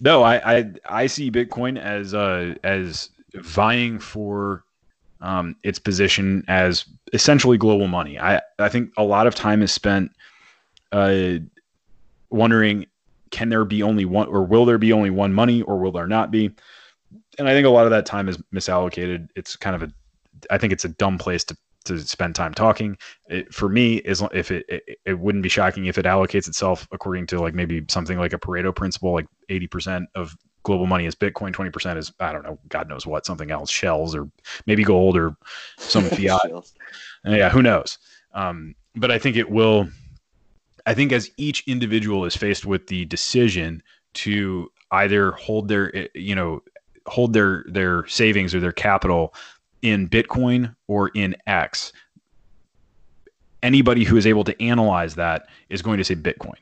No, I I, I see Bitcoin as uh as vying for um, its position as essentially global money. I I think a lot of time is spent uh, wondering can there be only one or will there be only one money or will there not be? And I think a lot of that time is misallocated. It's kind of a I think it's a dumb place to to spend time talking. It, for me, is if it, it it wouldn't be shocking if it allocates itself according to like maybe something like a Pareto principle, like eighty percent of global money is Bitcoin, twenty percent is I don't know, God knows what, something else, shells or maybe gold or some fiat. Yeah, who knows? Um, but I think it will. I think as each individual is faced with the decision to either hold their, eh, you know, hold their their savings or their capital in Bitcoin or in X, anybody who is able to analyze that is going to say Bitcoin.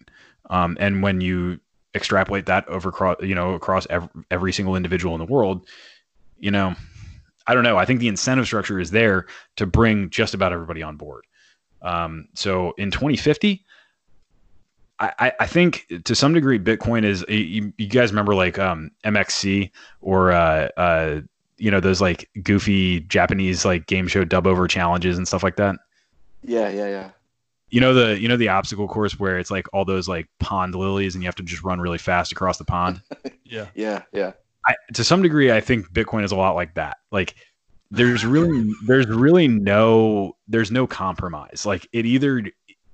Um, and when you extrapolate that over, you know, across every, every single individual in the world, you know, I don't know. I think the incentive structure is there to bring just about everybody on board. Um, so in 2050, I, I- I think to some degree, Bitcoin is. You, you guys remember like um, MXC or uh, uh, you know those like goofy Japanese like game show dub over challenges and stuff like that. Yeah, yeah, yeah. You know the you know the obstacle course where it's like all those like pond lilies and you have to just run really fast across the pond. Yeah. Yeah, yeah. I, to some degree, I think Bitcoin is a lot like that. Like, there's really, there's really no, there's no compromise. Like, it either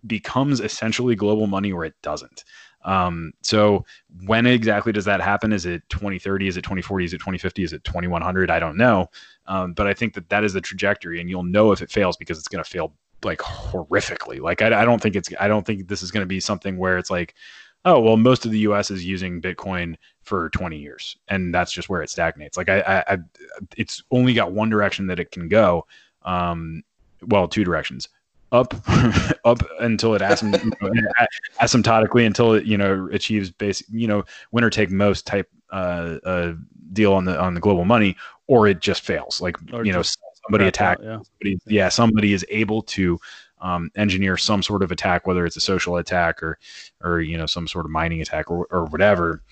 becomes essentially global money or it doesn't. Um, so when exactly does that happen? Is it 2030? Is it 2040? Is it 2050? Is it 2100? I don't know. Um, but I think that that is the trajectory, and you'll know if it fails because it's going to fail like horrifically. Like, I, I don't think it's, I don't think this is going to be something where it's like, oh well, most of the U.S. is using Bitcoin for 20 years and that's just where it stagnates like I, I, I it's only got one direction that it can go um well two directions up up until it asymptotically until it you know achieves basic you know winner take most type uh, uh deal on the on the global money or it just fails like Or you know somebody attack yeah. somebody, yeah somebody is able to um, engineer some sort of attack whether it's a social attack or or you know some sort of mining attack or, or whatever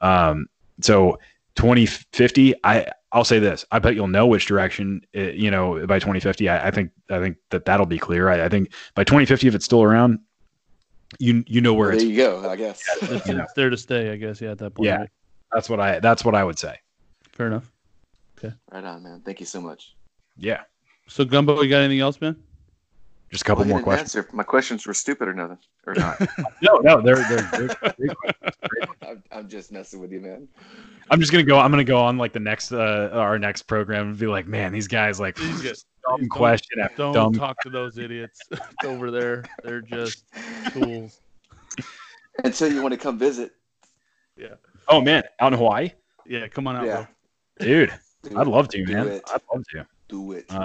um, so 2050, I I'll say this: I bet you'll know which direction. uh you know, by 2050, I, I think I think that that'll be clear. I, I think by 2050, if it's still around, you you know where There it's. There you go, I guess. It's, You know. it's there to stay, I guess. Yeah, at that point. Yeah. right? That's what I that's what I would say. Fair enough. Okay. Right on, man. Thank you so much. Yeah, So, Gumbo, you got anything else, man? Just a couple Well, more questions. Answer. if My questions were stupid or nothing, or not. No, no, they're they're. they're great questions. I'm, I'm just messing with you, man. I'm just gonna go. I'm gonna go on like the next uh our next program and be like, man, these guys like These guys- dumb Please don't- question after Don't dumb. talk to those idiots over there. They're just tools. Until you want to come visit. Yeah. Oh man, out in Hawaii, Yeah, come on out, Yeah. dude. Do I'd it. love to, Do man. it. I'd love to. Do it. Uh,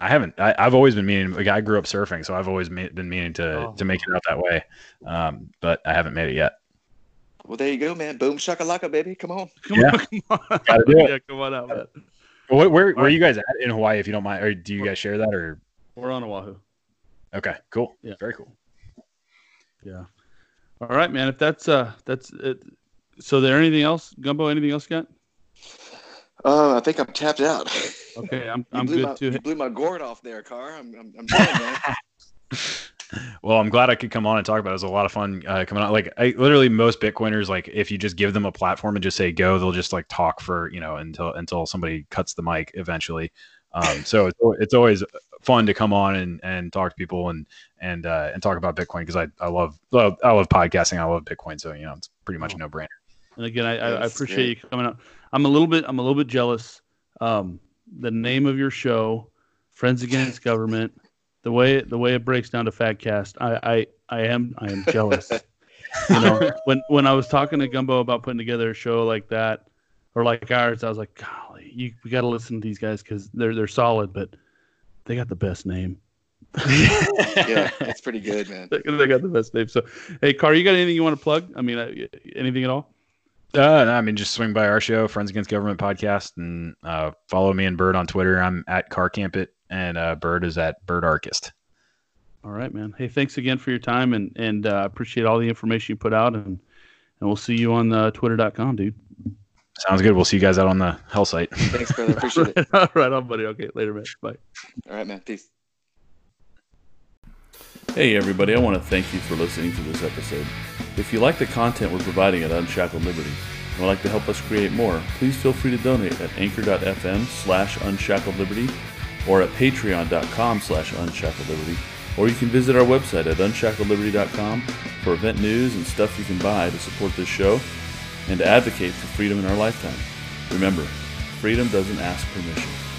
I haven't. I, I've always been meaning. Like I grew up surfing, so I've always ma- been meaning to Oh. to make it out that way. Um, but I haven't made it yet. well, there you go, man. Boom shakalaka, baby. Come on. Come Yeah. on, come on. Gotta do it. Yeah, come on out, man. Where where, where are you guys at in Hawaii? If you don't mind, or do you guys share that? Or We're on Oahu. okay, cool. Yeah. very cool. Yeah. All right, man. If that's uh, that's it. So, there anything else, Gumbo? Anything else, you got? Uh, I think I'm tapped out. Okay, I'm I'm blew good my, too. You blew my gourd off there, car. I'm, I'm, I'm done. Well, I'm glad I could come on and talk about it. It was a lot of fun uh, coming on. Like, I literally most Bitcoiners, like, if you just give them a platform and just say go, they'll just like talk for you know until until somebody cuts the mic eventually. Um, so it's, it's always fun to come on and, and talk to people and and uh, and talk about Bitcoin because I, I love, love I love podcasting. I love Bitcoin, so you know it's pretty much a no brainer. And again, I, I appreciate great. you coming out. I'm a little bit I'm a little bit jealous. Um, the name of your show, Friends Against Government, the way the way it breaks down to Fatcast, I I, I am I am jealous. you know, when when I was talking to Gumbo about putting together a show like that or like ours, I was like, golly, you we got to listen to these guys because they're they're solid, but they got the best name. yeah, it's pretty good, man. they got the best name. So, hey, Car, you got anything you want to plug? I mean, uh, anything at all? Uh, I mean, just swing by our show, Friends Against Government podcast, and uh, follow me and Bird on Twitter. I'm at Car Camp It, and uh, Bird is at Bird Archist. All right, man. Hey, thanks again for your time, and and uh, appreciate all the information you put out, and and we'll see you on uh, Twitter.com, dude. Sounds good. We'll see you guys out on the hell site. Thanks, brother. Appreciate it. All right on, buddy. Okay, later, man. Bye. All right, man. Peace. Hey, everybody. I want to thank you for listening to this episode. If you like the content we're providing at Unshackled Liberty and would like to help us create more, please feel free to donate at anchor.fm slash unshackled liberty or at patreon.com slash unshackled liberty or you can visit our website at unshackledliberty.com for event news and stuff you can buy to support this show and to advocate for freedom in our lifetime. Remember, freedom doesn't ask permission.